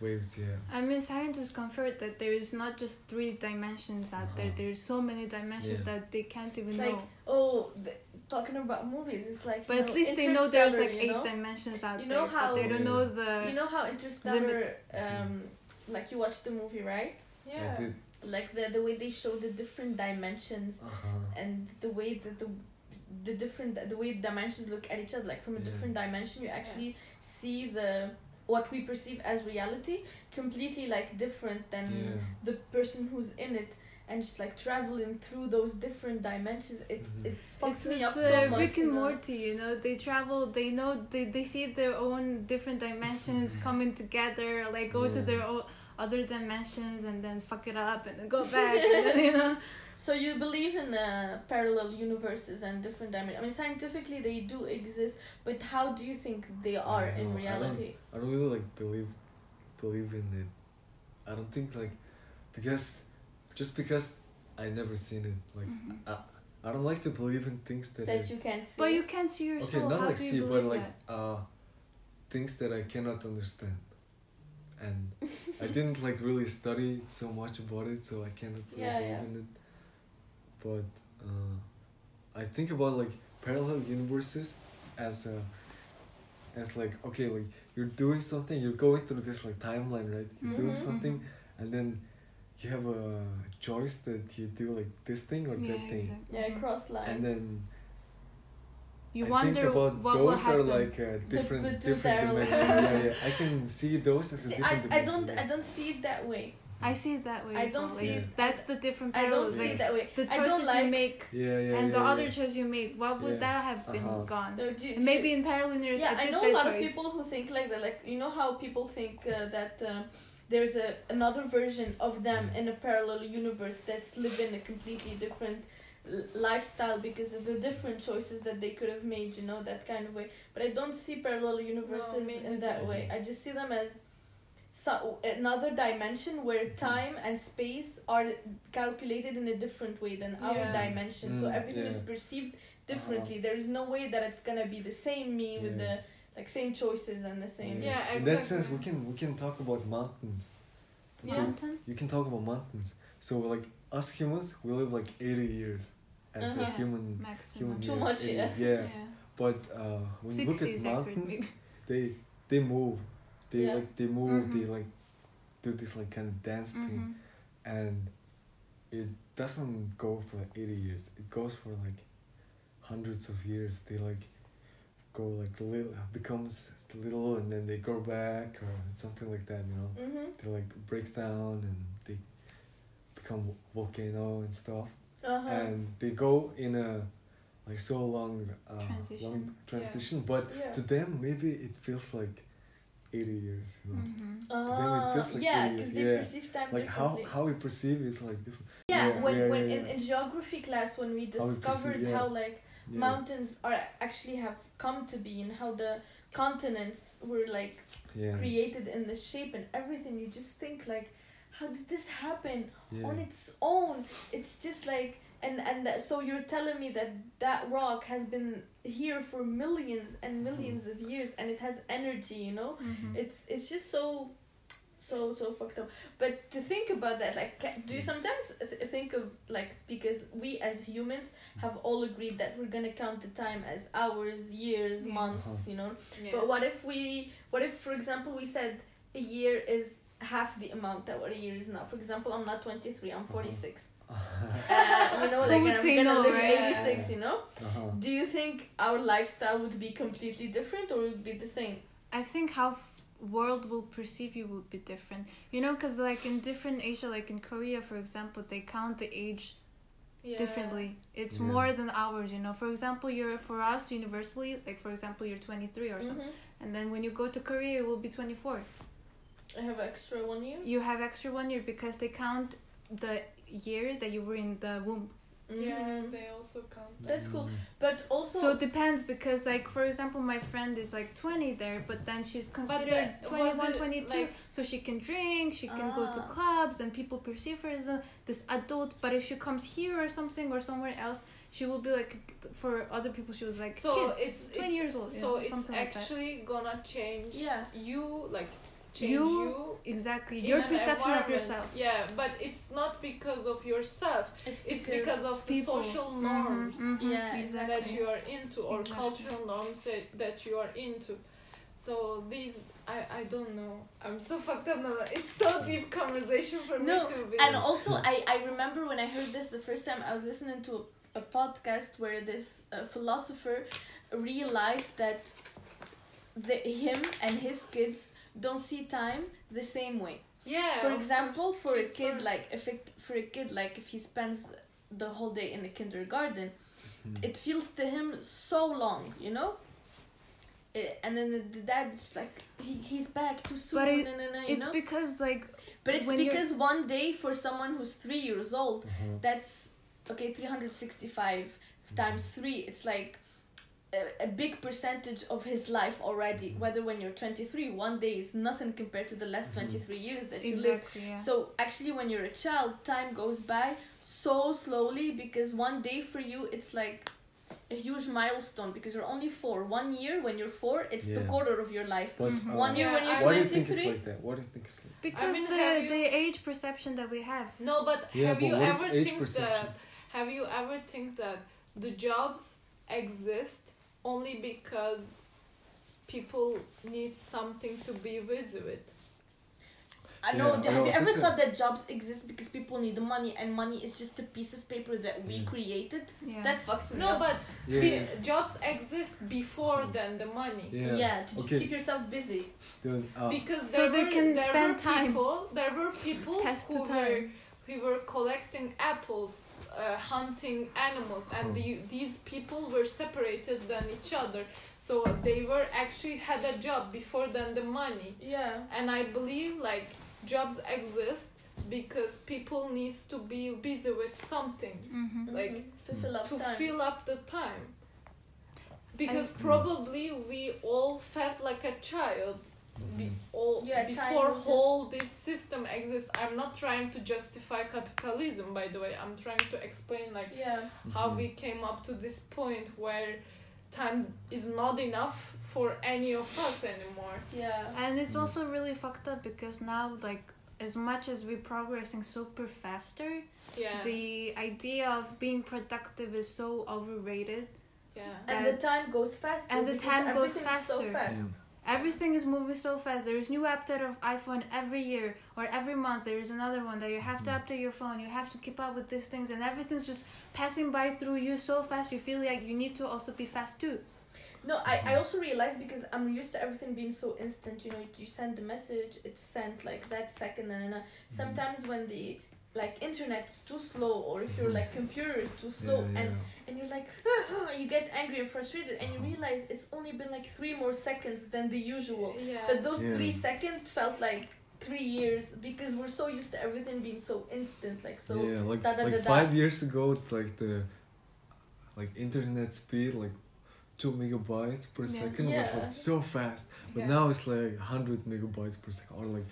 waves, yeah.
I mean, scientists confirm that there is not just three dimensions out there.
Uh-huh.
There's so many dimensions
Yeah.
that they can't even
It's
know.
like, oh, the, talking about movies, it's like.
but
you
at
know,
least they know there's like eight
know?
dimensions out
You know
there,
how-
but they don't
Yeah.
know the.
You know how Interstellar,
limit.
um, like you watched the movie, right?
Yeah.
Like the the way they show the different dimensions
Uh-huh.
and the way that the the different the way dimensions look at each other, like from a
Yeah.
different dimension, you actually see the what we perceive as reality completely like different than
Yeah.
the person who's in it and just like traveling through those different dimensions it
Mhm.
it fucks
it's
me
it's
up
uh,
so much
Rick and
you know?
Morty, you know. They travel. They know. They they see their own different dimensions coming together. Like go to their own other dimensions and then fuck it up and then go back. and then, you know.
So you believe in uh, parallel universes and different dimensions? I mean, scientifically they do exist, but how do you think they are in
know. I don't-
reality?
I don't really like believe believe in it. I don't think like because just because I never seen it. Like
Mhm.
I don't like to believe in things that,
That
I,
you can't see.
But you can't see yourself.
okay, not
How
like see, but
believe
like uh things that I cannot understand. And I didn't like really study so much about it, so I cannot really
Yeah,
believe
yeah.
in it. But uh, I think about like parallel universes as a as like okay like you're doing something you're going through this like timeline right you're doing
Mhm.
something and then you have a choice that you do like this thing or
that?
that thing
exactly.
yeah,
Mhm.
cross line.
and then
You
I
wonder
think about
what will
those are
happen.
like uh, different
the two
different
parallel
dimensions yeah yeah I can see those as a
See,
different
I, I don't
yeah.
I don't see it that way.
I see it that way.
I
as
don't
well.
see
like, That's the different
I don't see
like,
it that way.
the
I don't
choices
like
you make
yeah yeah
and
yeah,
the
yeah.
other choice you made, what would
Yeah.
that have been
Uh-huh.
gone?
No, do, do-
maybe in parallel universe,
yeah,
I
I know
that
a lot
choice.
of people who think like that. Like you know how people think uh, that uh, there's a another version of them
Mm.
in a parallel universe that's living a completely different l- lifestyle because of the different choices that they could have made. You know that kind of way. But I don't see parallel universes
me
in that way. I just see them as. So, another dimension where time and space are calculated in a different way than our
Yeah.
dimension. so
Mm,
everything is perceived differently. There is no way that it's gonna be the same me with the like same choices and the same.
Yeah, exactly.
in that sense we can we can talk about mountains
Yeah.
Mountain?
you can talk about mountains so like us humans we live like 80 years as
Uh-huh.
a
Yeah.
human
Maximum.
human
Too
years,
much,
80
yeah.
yeah but uh when you look at mountains they they move they
Yeah.
like they move
Mhm.
they like do this like kind of dance thing
Mhm.
and it doesn't go for like 80 years it goes for like hundreds of years they like go like little becomes little and then they go back or something like that you know
Mhm.
they like break down and they become volcano and stuff
Uh-huh.
and they go in a like so long uh, long
Transition,
transition but
yeah.
to them maybe it feels like 80 years you know
Mhm.
them it
Uh,
feels like
yeah,
it is,
because they
yeah.
perceive time
like how
differently.
how we perceive is like different
yeah,
yeah,
when
yeah,
when
yeah,
in,
yeah.
in geography class when we
How we perceive,
discovered
yeah.
how like
yeah.
mountains are actually have come to be and how the continents were like
yeah
created in the shape and everything you just think like how did this happen
yeah.
on its own it's just like and and that, so you're telling me that that rock has been here for millions and
Mm-hmm.
millions of years and it has energy you know
Mhm.
it's it's just so so so fucked up but to think about that like do you
Mm.
sometimes th- think of like because we as humans have all agreed that we're gonna count the time as hours years
Yeah.
months
Uh-huh.
you know
Yeah.
but what if we what if for example we said a year is half the amount that what a year is now for example i'm not 23 i'm 46 uh, you know
Who
like
would
and i'm
say
gonna
no,
live
right?
86 you know
uh-huh.
do you think our lifestyle would be completely different or would be the same
I think how f- world will perceive you would be different. You know, because like in different Asia, like in Korea, for example, they count the age
Yeah.
differently. It's
Yeah.
more than ours, you know. For example, you're for us universally, like for example, you're 23 or something.
Mhm.
And then when you go to Korea, it will be 24.
I have extra one year.
You have extra one year because they count the year that you were in the womb.
Yeah,
Mhm.
they also count.
That's cool.
Mm.
But also,
So it depends because like for example my friend is like 20 there but then she's considered
the-
21 22
like-
so she can drink she can go to
Ah.
clubs and people perceive her as a, this adult but if she comes here or something or somewhere else she will be like for other people she was like
So
kid
it's
20
it's,
years old
so
yeah,
it's
something like
actually gonna change
yeah.
you like change
You-
you,
exactly your perception of yourself
Yeah, but it's not because of yourself. It's because of the
people
social
Mhm,
norms
mhm,
Yeah,
exactly
that you are into or
Exactly.
cultural norms that, that you are into. So these I, I don't know. I'm so fucked up now. It's so deep conversation for
No,
me to be.
And also, I, I remember when I heard this the first time, I was listening to a, a podcast where this uh, philosopher realized that the, him and his kids don't see time the same way.
yeah.
for example,
course,
for a kid,
are-
like if it, for a kid, like if he spends the whole day in the kindergarten,
Mm.
it feels to him so long, you know. Eh, and then the, the dad's like, he, he's back too soon.
But it-
na, na, na,
it's
know?
because like
But it's
when you're-
because one day for someone who's three years old,
Uh-huh.
that's okay 365 times three it's like a, a big percentage of his life already whether when you're 23 one day is nothing compared to the last
Mhm.
23 years that you live
yeah
so actually when you're a child time goes by so slowly because one day for you it's like a huge milestone because you're only four one year when you're four it's the quarter of your life
But
Mhm.
uh,
one year when you're
why do you think
23
it's like that? Why do you think it's like?
because
mean,
the
have you-
the age perception that we have
No, but
Yeah,
have
but
you ever think
perception?
that have you ever think that the jobs exist only because people need something to be busy with?
I know.
Yeah,
have
I know,
you ever
that's a-
thought that jobs exist because people need money and money is just a piece of paper that we
Mm.
created?
yeah
That fucks me
No,
up.
but
Yeah,
pe-
yeah.
jobs exist before than the money.
yeah.
yeah, to just
Okay.
keep yourself busy.
Then, uh,
Because
So
there
they
were,
can
there
spend
were
time.
People, there were people
Pass the
who
time.
were who were collecting apples, uh, hunting animals, and
Hmm.
the, these people were separated than each other. So they were actually had a job before than the money.
Yeah.
And I believe like jobs exist because people needs to be busy with something
mm-hmm.
Like,
to fill up
to fill up the time. Because
And-
probably we all felt like a child be,
mhm.
all
Yeah,
before
was just-
whole this system exists. I'm not trying to justify capitalism, by the way. I'm trying to explain like
Yeah.
how
Mhm.
we came up to this point where time is not enough for any of us anymore.
Yeah.
And it's
Mm.
also really fucked up because now, like, as much as we're progressing super faster,
Yeah.
the idea of being productive is so overrated.
yeah.
And the time goes faster.
and the time goes
everything is So
faster.
fast.
Yeah.
Everything is moving so fast. There is new update of iPhone every year or every month. There is another one that you have to
Mm.
update your phone. You have to keep up with these things, and everything's just passing by through you so fast. You feel like you need to also be fast too.
No, I, I also realized because I'm used to everything being so instant. You know, you send the message, it's sent like that second, and then sometimes when the like internet is too slow, or if your like computer is too slow,
yeah,
and
yeah.
and you're like you get angry and frustrated, and you
Uh-huh.
realize it's only been like three more seconds than the usual.
Yeah.
But those
Yeah.
three seconds felt like three years because we're so used to everything being so instant, like so.
yeah, like
da- da-
like
da- da.
five years ago, like the like internet speed, like two megabytes per
Yeah.
second was like so fast. But
Yeah.
now it's like hundred megabytes per second, or like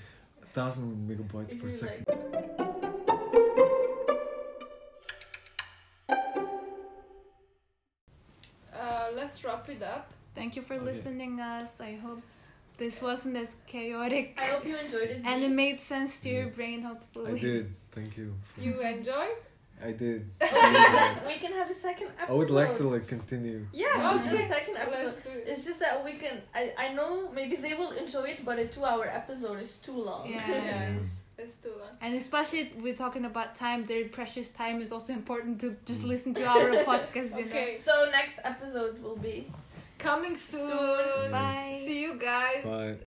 thousand megabytes per second.
like-
wrap it up.
Thank you for
Okay.
listening us. I hope this wasn't as chaotic.
I hope you enjoyed it.
and it made sense to your brain, hopefully.
I did. Thank you.
You enjoy?
I did.
we can have a second episode.
I would like to like continue.
Yeah, we'll do a second episode.
It.
It's just that we can. I, I know maybe they will enjoy it, but a two hour episode is too long.
Yeah.
Yes. Let's do that.
And especially we're talking about time, their precious time is also important to just
Mm.
listen to our podcast, you
Okay.
know.
so next episode will be
Coming soon.
Soon.
Bye.
See you guys.
Bye.